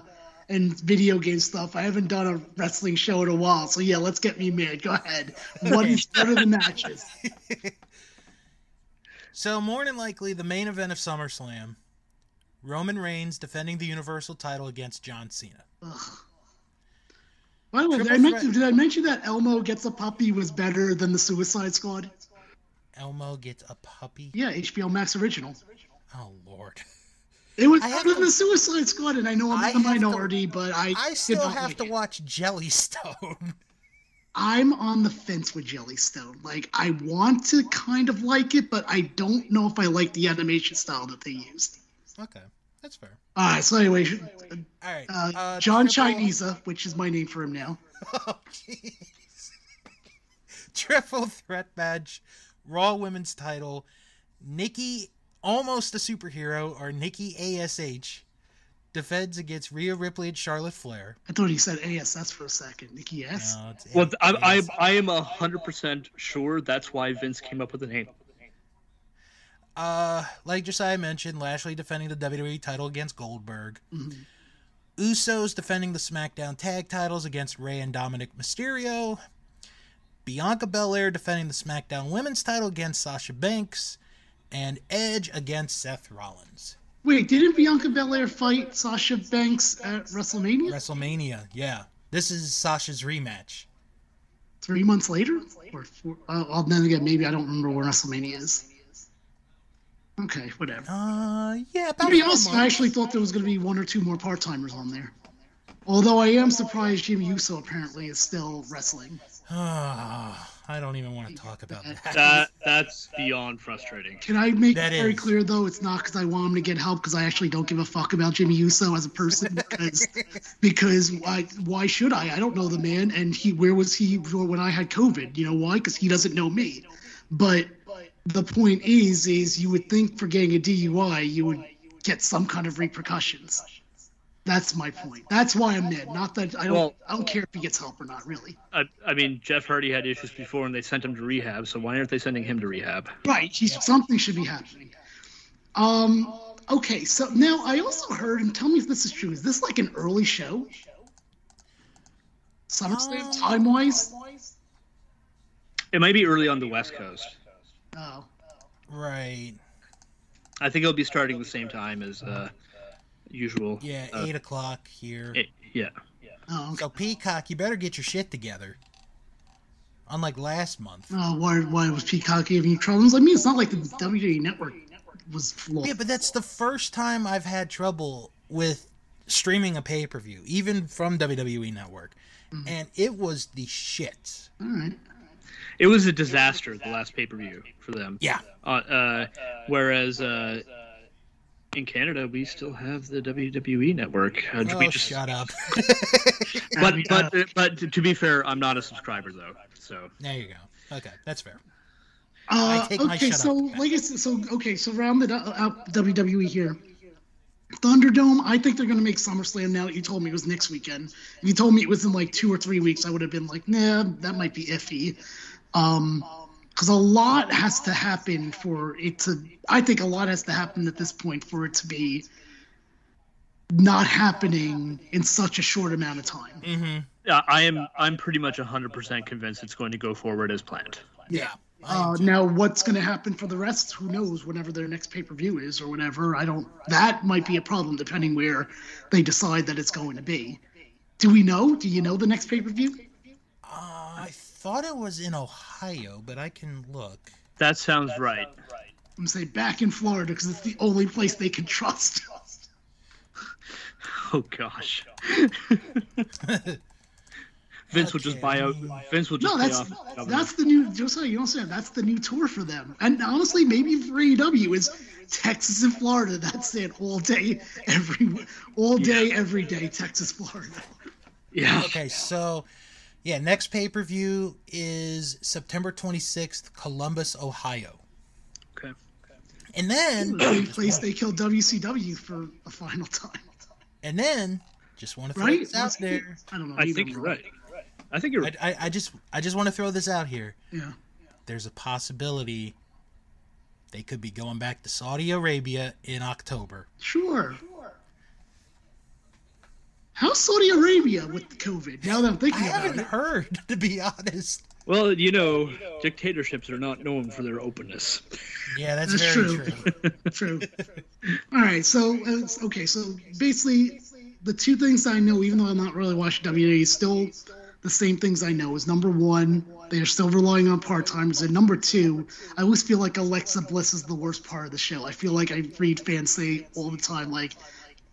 and video game stuff. I haven't done a wrestling show in a while, so yeah, let's get me mad. Go ahead. What is what are the matches? *laughs* So more than likely, the main event of SummerSlam, Roman Reigns defending the Universal title against John Cena. Ugh. By the way, did I, mention, did I mention that Elmo gets a puppy was better than the Suicide Squad? Elmo gets a puppy. Yeah, HBO Max original. Oh Lord. *laughs* It was better than the Suicide Squad, and I know I'm I in the have to- minority, but I I still have like to it. watch Jellystone. *laughs* I'm on the fence with Jellystone. Like, I want to kind of like it, but I don't know if I like the animation style that they used. okay, that's fair. All right, so anyway, All right. uh, uh, John triple- Chinese, which is my name for him now. *laughs* Oh, jeez. *laughs* Triple threat match, Raw Women's title, Nikki, almost a superhero, or Nikki ASH, defends against Rhea Ripley and Charlotte Flair. I thought he said ASS for a second. Nikki S. No, Well, I, I, ASH. I am hundred percent sure that's why Vince came up with the name. Uh, like Josiah mentioned, Lashley defending the WWE title against Goldberg. Mhm. Usos defending the SmackDown tag titles against Rey and Dominic Mysterio. Bianca Belair defending the SmackDown women's title against Sasha Banks. And Edge against Seth Rollins. Wait, didn't Bianca Belair fight Sasha Banks at WrestleMania WrestleMania, yeah. This is Sasha's rematch. three months later? Or four, uh, well, then again, maybe I don't remember where WrestleMania is. Okay, whatever. Uh, yeah, To about be four honest, I actually thought there was going to be one or two more part timers on there. Although I am surprised Jimmy Uso apparently is still wrestling. I don't even want to talk about that. That that's beyond frustrating. Can I make That it very is. clear though? It's not because I want him to get help because I actually don't give a fuck about Jimmy Uso as a person *laughs* because because why why should I? I don't know the man and he where was he when I had COVID? You know why? Because he doesn't know me. But the point is is you would think for getting a DUI you would get some kind of repercussions. That's my point. That's why I'm mad. Not that I don't Well- I don't care if he gets help or not really. I, I mean, Jeff Hardy had issues before, and they sent him to rehab. So why aren't they sending him to rehab? Right. He's, Something should be happening. Um. Okay. So now I also heard, and tell me if this is true. Is this like an early show? SummerSlam Um, time wise? It might be early on the West Coast. Oh. Right. I think it'll be starting the same time as uh, usual. Yeah, Uh, 8 o'clock here. it- yeah. Oh. Okay. So, Peacock, you better get your shit together. Unlike last month. Oh, why, why was Peacock giving you troubles? I mean, it's not like the WWE network was flawed. Yeah, but that's the first time I've had trouble with streaming a pay per view, even from WWE Network. And it was the shit. All right. It was a disaster the last pay per view for them. Yeah. Uh, uh, whereas uh, in Canada we still have the WWE network. Uh, Oh, we just- shut up. *laughs* but but uh, but to, to be fair, I'm not a subscriber though. So there you go. Okay, that's fair. Uh, I take my okay, so up. like I said, so okay, so round it up, up WWE here. Thunderdome, I think they're gonna make SummerSlam now that you told me it was next weekend. If you told me it was in like two or three weeks, I would have been like, nah, that might be iffy. Um, because a lot has to happen for it to. I think a lot has to happen at this point for it to be not happening in such a short amount of time. Mm-hmm. Uh, I am I'm pretty much 100% convinced it's going to go forward as planned. Yeah. Uh, now, what's going to happen for the rest? Who knows? Whenever their next pay per view is, or whatever, I don't. That might be a problem depending where they decide that it's going to be. Do we know? Do you know the next pay per view? Uh, I thought it was in Ohio, but I can look. That sounds right. I'm gonna say back in Florida because it's the only place they can trust. *laughs* Oh gosh. Oh, *laughs* Vince will just buy out. Vince will just No, that's off. the government. that's the new. Just so you don't say that's the new tour for them. And honestly, maybe for AEW is Texas and Florida. That's it all day, every all day, every day. Texas, Florida. yeah. Okay, so yeah, next pay per view is September 26th, Columbus, Ohio. Okay. And then, The place they killed WCW for a final time, and then, just want to throw right? this out there. I don't know. I think you're one. right. I think you're I. I, I just, I just want to throw this out here. Yeah. There's a possibility they could be going back to Saudi Arabia in October. Sure. How's Saudi Arabia with the COVID? Now that I'm I thinking about haven't it. heard, to be honest. Well, you know, dictatorships are not known for their openness. Yeah, that's, That's very true. true. *laughs* True. All right. So uh, okay. So basically, the two things I know, even though I'm not really watching WWE, still the same things I know. Is number one, they are still relying on part timers, and number two, I always feel like Alexa Bliss is the worst part of the show. I feel like I read fans say all the time, like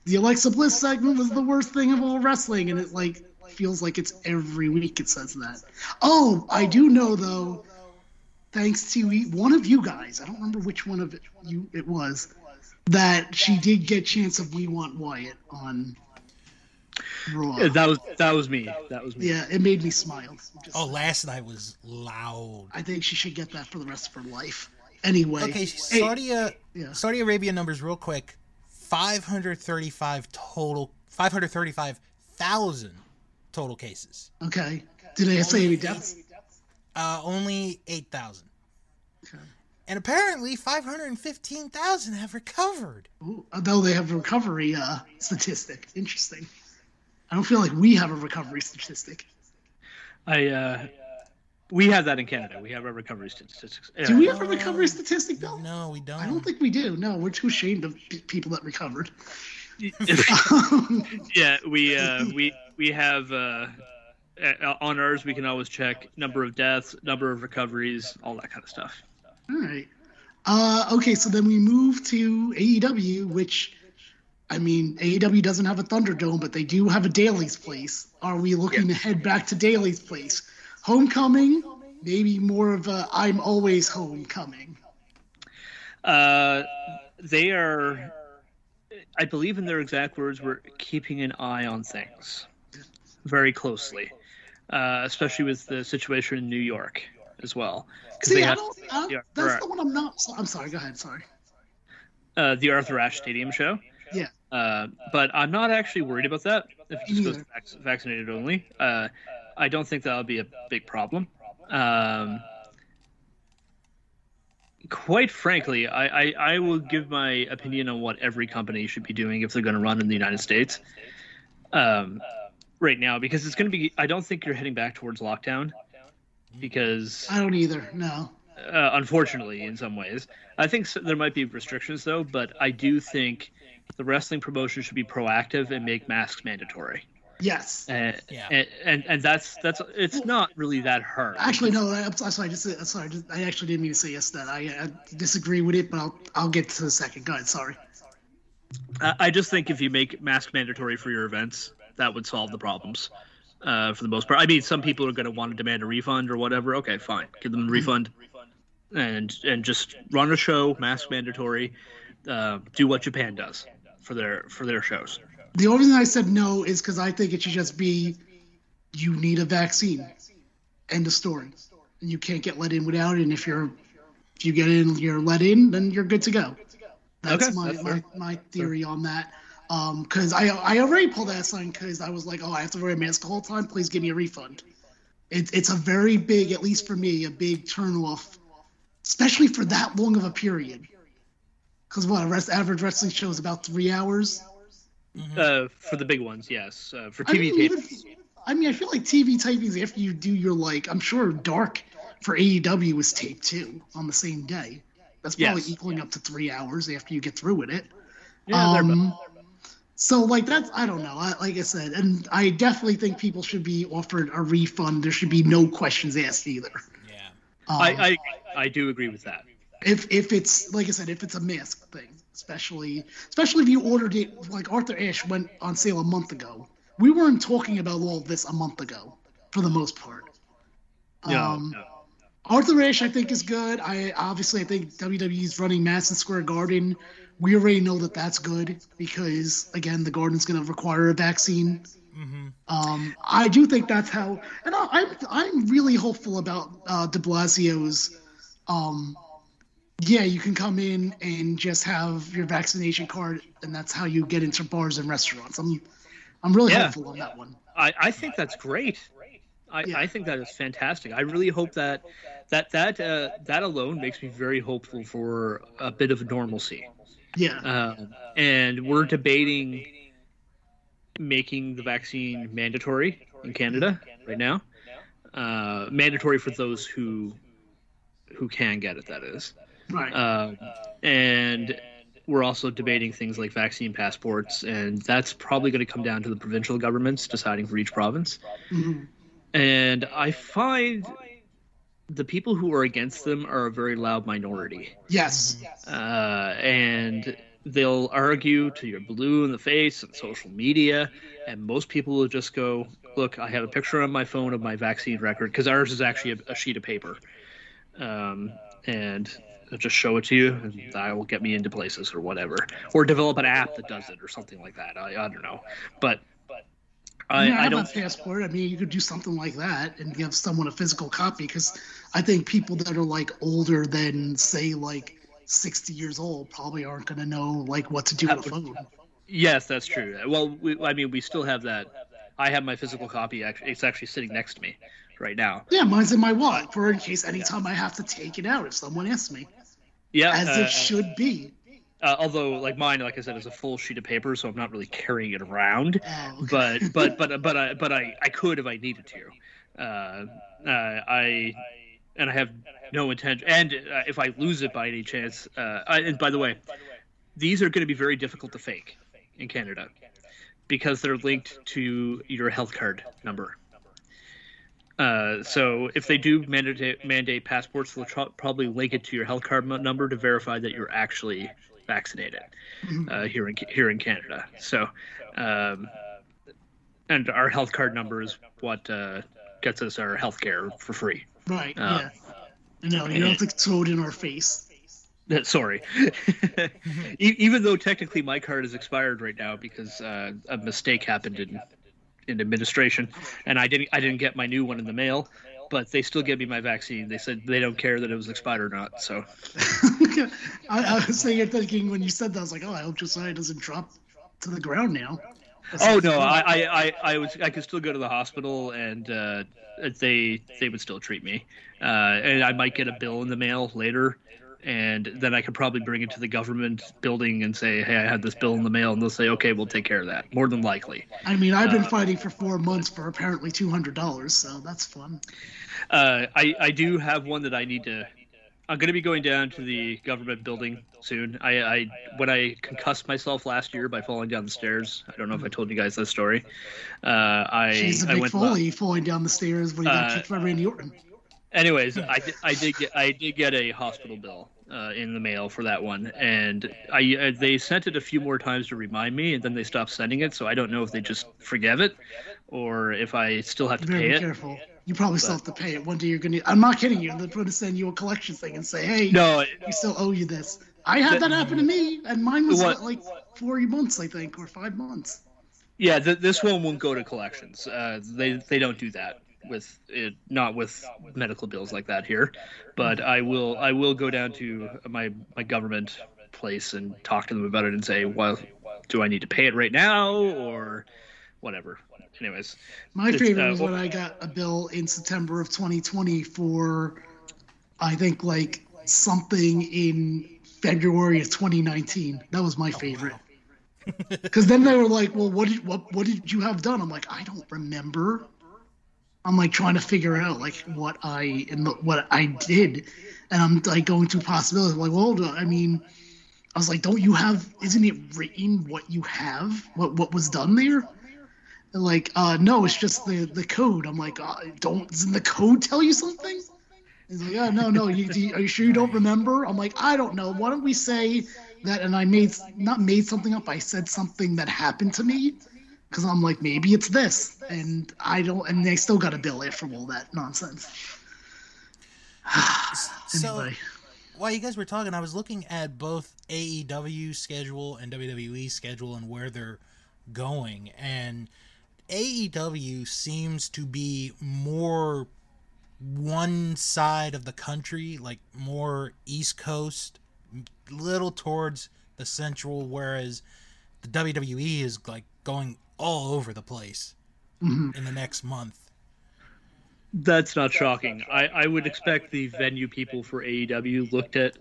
the Alexa Bliss segment was the worst thing of all wrestling, and it like feels like it's every week it says that. Oh, I do know though thanks to one of you guys, I don't remember which one of it you it was, that she did get chance of We Want Wyatt on Raw. Yeah, that was that was me. That was me. Yeah, it made me smile. Just- Oh, last night was loud. I think she should get that for the rest of her life. Anyway, Okay, hey, Saudi, uh, yeah. Saudi Arabia numbers real quick. 535 total 535,000 total cases. okay. Did they say any deaths? Uh only 8,000. Okay. And apparently 515,000 have recovered. Ooh, although they have a recovery uh, statistic. Interesting. I don't feel like we have a recovery statistic. I uh, we have that in Canada. We have our recovery statistics. Do we have a recovery statistic, Bill? No, we don't. I don't think we do. No, we're too ashamed of p- people that recovered. *laughs* yeah, *laughs* we uh, we we have uh, uh, on ours. We can always check number of deaths, number of recoveries, all that kind of stuff. All right. Uh, okay, so then we move to AEW, which, I mean, AEW doesn't have a Thunderdome, but they do have a Daily's Place. Are we looking to head back to Daily's Place? Homecoming, maybe more of a I'm always homecoming. Uh, they are, I believe, in their exact words, we're keeping an eye on things very closely, uh, especially with the situation in New York as well. See, they I don't, I that's the one I'm not. I'm sorry. Go ahead. Sorry. uh, the Arthur Ashe Stadium show. Yeah. Uh, but I'm not actually worried about that. If it just goes to vac- vaccinated only, uh, I don't think that'll be a big problem. Um, quite frankly, I, I, I will give my opinion on what every company should be doing if they're going to run in the United States um, right now, because it's going to be. I don't think you're heading back towards lockdown because I don't either. No. uh, unfortunately, in some ways. I think s there might be restrictions though, but I do think the wrestling promotion should be proactive and make masks mandatory. Yes. Uh, Yeah. and, and and that's that's it's not really that hard. Actually, no. I, I'm sorry. I just, I'm sorry. just- I actually didn't mean to say yes to that. I, I disagree with it, but I'll, I'll get to the second. Go ahead. Sorry. I, I just think if you make mask mandatory for your events, that would solve the problems. Uh, for the most part, I mean, some people are going to want to demand a refund or whatever. Okay, fine, give them a refund, and and just run a show, mask mandatory. Uh, do what Japan does for their for their shows. The only reason I said no is because I think it should just be you need a vaccine. End of story. And you can't get let in without it. And if you're if you get in, you're let in, then you're good to go. That's Okay, my, that's my my theory on that. Um, because I I already pulled that sign because I was like, oh, I have to wear a mask the whole time. Please give me a refund. It, it's a very big, at least for me, a big turnoff, especially for that long of a period. Because what a rest, average wrestling show is about three hours. Mm-hmm. Uh, for the big ones, yes. Uh, for TV I mean, tapings. I mean, I feel like TV tapings after you do your like, I'm sure Dark for AEW was taped too on the same day. That's probably yes. equaling up to three hours after you get through with it. Yeah, um, so like that's I don't know. I, like I said, and I definitely think people should be offered a refund. There should be no questions asked either. Yeah, um, I, I I do agree with that. If if it's like I said, if it's a mask thing, especially especially if you ordered it like Arthur Ashe went on sale a month ago. We weren't talking about all this a month ago, for the most part. Yeah. Um, no. Arthur Ashe, I think, is good. I obviously I think WWE's running Madison Square Garden. We already know that that's good because again, the Garden's going to require a vaccine. Mm-hmm. Um, I do think that's how, and I, am I'm, I'm really hopeful about uh, De Blasio's. Um, yeah, you can come in and just have your vaccination card, and that's how you get into bars and restaurants. I'm, I'm really yeah. hopeful on that one. I, I think that's great. I, yeah. I think that is fantastic. I really hope that that that uh, that alone makes me very hopeful for a bit of normalcy. Yeah. Um, and we're debating making the vaccine mandatory in Canada right now. Uh, mandatory for those who who can get it. That is. Right. Um, and we're also debating things like vaccine passports, and that's probably going to come down to the provincial governments deciding for each province. Mm-hmm. And I find the people who are against them are a very loud minority. Yes. Uh, and they'll argue to your blue in the face on social media, and most people will just go, "Look, I have a picture on my phone of my vaccine record because ours is actually a, a, sheet of paper, um, and I'll just show it to you, and that will get me into places or whatever, or develop an app that does it or something like that. I, I don't know, but I, yeah, I, I don't. A passport. I mean, you could do something like that and give someone a physical copy because I think people that are like older than say like 60 years old probably aren't going to know like what to do with a phone. Yes, that's true. Well, we, I mean, we still have that. I have my physical copy. Actually, It's actually sitting next to me right now. Yeah, mine's in my wallet for in case anytime yeah. I have to take it out if someone asks me. Yeah, as uh, it should be. Uh, although, like mine, like I said, is a full sheet of paper, so I'm not really carrying it around. Oh, okay. But but but but I but I, I could if I needed to. Uh, uh, I and I have no intention. And uh, if I lose it by any chance, uh, I, and by the way, these are going to be very difficult to fake in Canada because they're linked to your health card number. Uh, so if they do mandate mandate passports, they'll tr- probably link it to your health card number to verify that you're actually vaccinated mm-hmm. uh, here in here in Canada. So, um, and our health card number is what uh, gets us our health care for free. Right. Uh, yeah. No, you don't have to throw it in our face. *laughs* Sorry. *laughs* Even though technically my card is expired right now because uh, a mistake happened in in administration, and I didn't I didn't get my new one in the mail but they still gave me my vaccine. They said they don't care that it was expired or not. So *laughs* I, I, was saying, thinking when you said that, I was like, oh, I hope Josiah doesn't drop to the ground now. That's oh no, I, I, I, I was I could still go to the hospital and uh, they they would still treat me, uh, and I might get a bill in the mail later and then I could probably bring it to the government building and say, "Hey, I had this bill in the mail," and they'll say, "Okay, we'll take care of that." More than likely. I mean, I've been uh, fighting for four months for apparently two hundred dollars, so that's fun. Uh, I I do have one that I need to. I'm going to be going down to the government building soon. I, I when I concussed myself last year by falling down the stairs. I don't know if I told you guys that story. Uh, I She's a big I went, Foley falling down the stairs when he got uh, kicked by Randy Orton. Anyways, *laughs* I did, I did get I did get a hospital bill uh, in the mail for that one, and I uh, they sent it a few more times to remind me, and then they stopped sending it. So I don't know if they just forget it, or if I still have to pay it. Very pay careful. it. You probably but, still have to pay it. One day you're gonna. I'm not kidding you. They're going to send you a collection thing and say, "Hey, no, we still owe you this." I had that, that happen to me, and mine was what, like four months, I think, or five months. Yeah, th- this one won't go to collections. Uh, they they don't do that with it, not with medical bills like that here, but I will I will go down to my my government place and talk to them about it and say, well, do I need to pay it right now or whatever. Anyways, my favorite uh, was when I got a bill in September of 2020 for, I think like something in February of 2019. That was my favorite. *laughs* Because then they were like, "Well, what did what what did you have done?" I'm like, "I don't remember." I'm like trying to figure out like what I and what I did, and I'm like going through possibilities. I'm like, well, I mean, I was like, don't you have? Isn't it written what you have? What what was done there? And like, uh, no, it's just the the code. I'm like, uh, don't doesn't the code tell you something? He's like, oh no, no, you, are you sure you don't remember? I'm like, I don't know. Why don't we say that? And I made not made something up. I said something that happened to me because I'm like, maybe it's this, and I don't, and they still got to bill it from all that nonsense. *sighs* anyway. So, while you guys were talking, I was looking at both AEW schedule and WWE schedule and where they're going, and AEW seems to be more one side of the country, like more East Coast, little towards the central, whereas the WWE is like going all over the place mm-hmm. in the next month. That's not shocking. I, I would expect the venue people for AEW looked at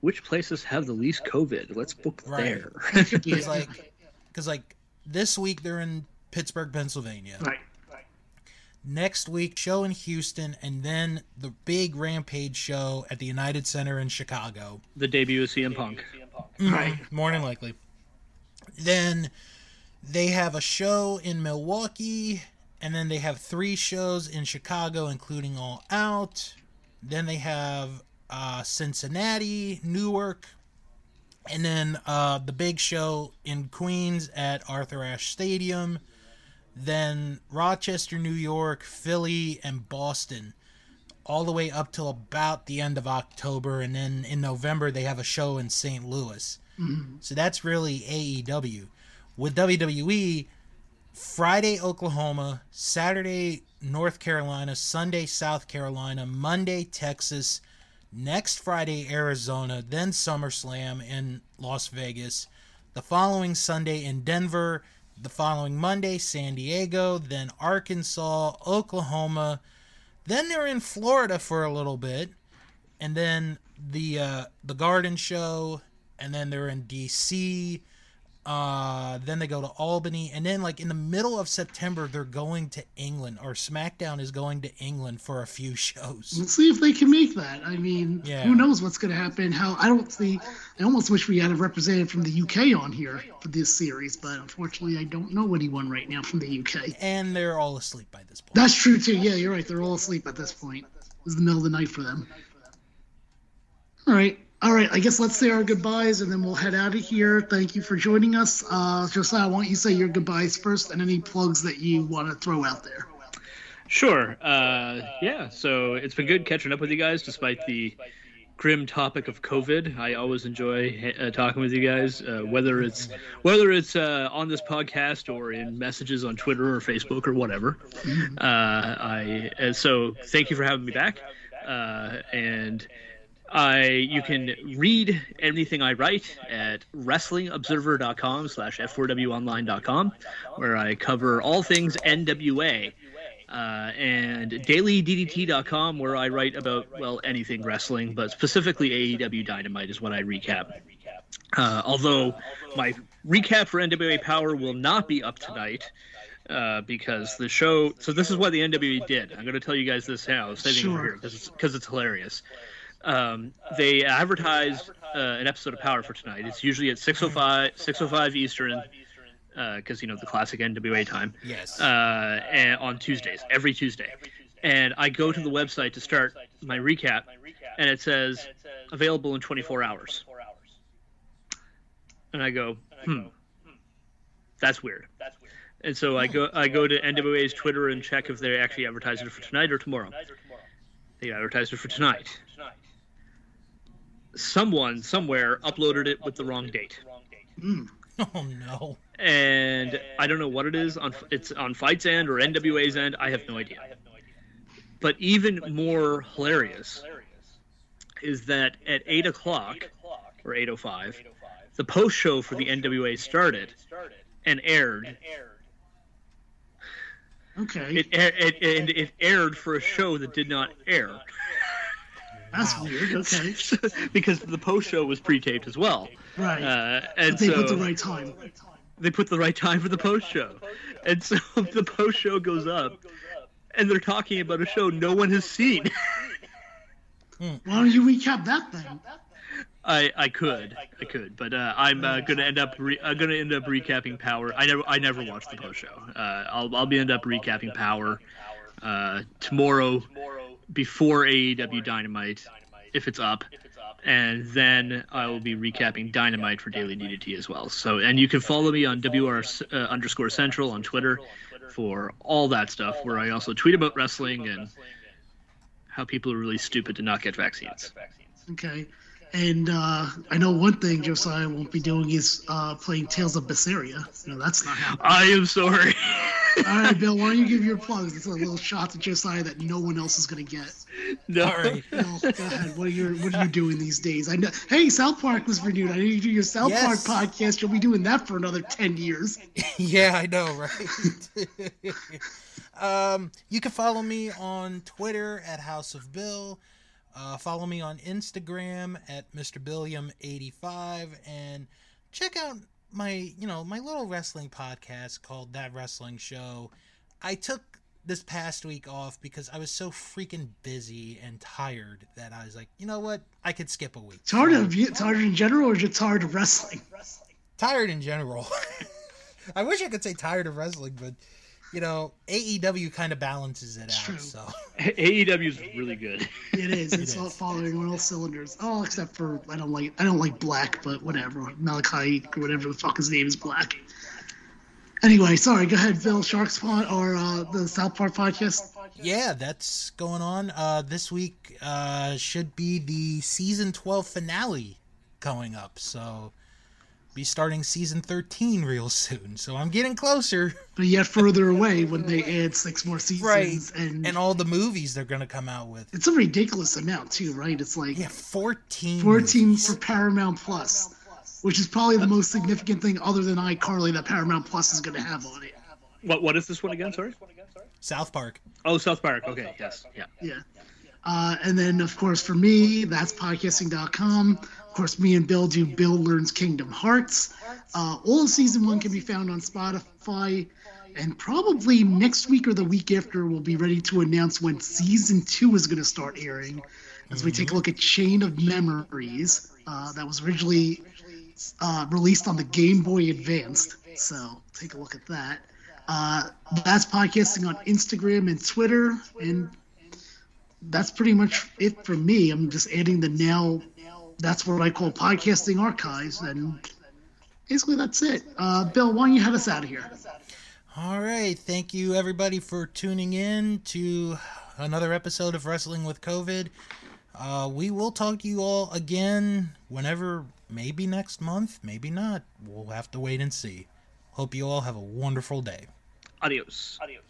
which places have the least COVID. Let's book right. there. Because *laughs* like, because like this week they're in Pittsburgh, Pennsylvania. Right. Next week, show in Houston, and then the big Rampage show at the United Center in Chicago. The debut of CM Punk. Mm, right. More than likely. Then they have a show in Milwaukee, and then they have three shows in Chicago, including All Out. Then they have uh, Cincinnati, Newark, and then uh, the big show in Queens at Arthur Ashe Stadium. Then Rochester, New York, Philly, and Boston, all the way up till about the end of October. And then in November, they have a show in St. Louis. Mm-hmm. So that's really AEW with WWE, Friday, Oklahoma, Saturday, North Carolina, Sunday, South Carolina, Monday, Texas, next Friday, Arizona, then SummerSlam in Las Vegas, the following Sunday in Denver, the following Monday, San Diego, then Arkansas, Oklahoma, then they're in Florida for a little bit, and then the uh, the Garden Show, and then they're in DC, uh, then they go to Albany, and then like in the middle of September, they're going to England, or SmackDown is going to England for a few *laughs* shows. We'll see if they can make that. I mean, yeah. who knows what's going to happen? How I don't see. I almost wish we had a representative from the UK on here for this series, but unfortunately, I don't know anyone right now from the UK. And they're all asleep by this point. That's true too. Yeah, you're right. They're all asleep at this point. It's the middle of the night for them. All right. All right, I guess let's say our goodbyes and then we'll head out of here. Thank you for joining us. Uh, Josiah, I want you say your goodbyes first and any plugs that you want to throw out there. Sure. Uh, yeah, so it's been good catching up with you guys despite the grim topic of COVID. I always enjoy uh, talking with you guys, uh, whether it's whether it's uh, on this podcast or in messages on Twitter or Facebook or whatever. Mm-hmm. Uh, I so thank you for having me back, uh, and I you can read anything I write at wrestlingobserver.com slash f4wonline.com where I cover all things NWA uh, and dailyddt.com where I write about well anything wrestling but specifically AEW Dynamite is what I recap. Uh, although my recap for NWA Power will not be up tonight uh, because the show. So this is what the NWA did. I'm going to tell you guys this now, saving sure. here because it's, cause it's hilarious um, they advertised uh, an episode of Power for tonight. It's usually at 6:05 6:05 Eastern because uh, you know the classic NWA time. Yes. Uh, and on Tuesdays, every Tuesday, and I go to the website to start my recap, and it says available in 24 hours. And I go, hmm, that's weird. And so I go I go to NWA's Twitter and check if they actually advertised it for tonight or tomorrow. They advertised it for tonight someone somewhere uploaded it with the wrong date. Mm. *laughs* Oh no! And I don't know what it is on it's on FITE's end or NWA's end. I have no idea. But even more hilarious is that at eight o'clock or eight o five, the post show for the NWA started and aired. Okay. It, it, it, it aired for a show that did not air. That's wow. weird. Okay. *laughs* because the post show was pre-taped as well. Right. Uh, and but they so, put the right time. they put the right time for the post show, and so *laughs* the post show goes up, and they're talking about a show no one has seen. Why don't you recap that then? I, I could I could, but uh, I'm uh, gonna end up re- I'm gonna end up recapping Power. I never I never watched the post show. Uh, I'll I'll be end up recapping Power uh, tomorrow before AEW Dynamite if it's up, and then I will be recapping Dynamite for Daily DDT as well. So and you can follow me on WR uh, underscore Central on Twitter for all that stuff, where I also tweet about wrestling and how people are really stupid to not get vaccines. Okay. And uh, I know one thing Josiah won't be doing is uh, playing Tales of Berseria. No, that's not happening. I am sorry. *laughs* All right, Bill, why don't you give your plugs? It's a little shot to Josiah that no one else is going to get. no. All right. Bill, go ahead. What are you What are you doing these days? I know. Hey, South Park was renewed. I know you do your South Yes. Park podcast. You'll be doing that for another ten years. *laughs* yeah, I know, right? *laughs* um, you can follow me on Twitter at House of Bill. Uh, follow me on Instagram at Mr. Billiam85 and check out my, you know, my little wrestling podcast called That Wrestling Show. I took this past week off because I was so freaking busy and tired that I was like, you know what? I could skip a week. Tired of you? Tired in general, or just tired of wrestling? tired in general. *laughs* I wish I could say tired of wrestling, but you know, AEW kind of balances it out. true. So *laughs* AEW is really good. *laughs* It is. It's It all is. following on all cylinders. Oh, except for I don't like I don't like Black, but whatever. Malakai or whatever the fuck his name is Black. Anyway, sorry. Go ahead, Bill. Shark Spot or uh, the South Park podcast. yeah, that's going on. Uh, this week uh, should be the season twelve finale going up. So be starting season thirteen real soon. So I'm getting closer. *laughs* But yet further away when they add six more seasons, Right. and, And all the movies they're gonna come out with. it's a ridiculous amount too, right? It's like Yeah, fourteen. 14 movies. for Paramount Plus, which is probably the most significant thing other than iCarly that Paramount Plus is going to have on it. What what is this one again? Sorry. South Park. Oh, South Park. Okay. Yes. Yeah. Yeah. Uh, and then, of course, for me, that's podcasting.com. Of course, me and Bill do Bill Learns Kingdom Hearts. Uh, all of season one can be found on Spotify. And probably next week or the week after, we'll be ready to announce when season two is going to start airing as we take a look at Chain of Memories. Uh, that was originally uh, released on the Game Boy Advanced. So take a look at that. Uh, that's podcasting on Instagram and Twitter. And that's pretty much it for me. I'm just adding the now. That's what I call podcasting archives, and basically that's it. Uh, Bill, why don't you head us out of here? All right. Thank you, everybody, for tuning in to another episode of Wrestling with COVID. Uh, we will talk to you all again whenever, maybe next month, maybe not. We'll have to wait and see. Hope you all have a wonderful day. Adios. Adios.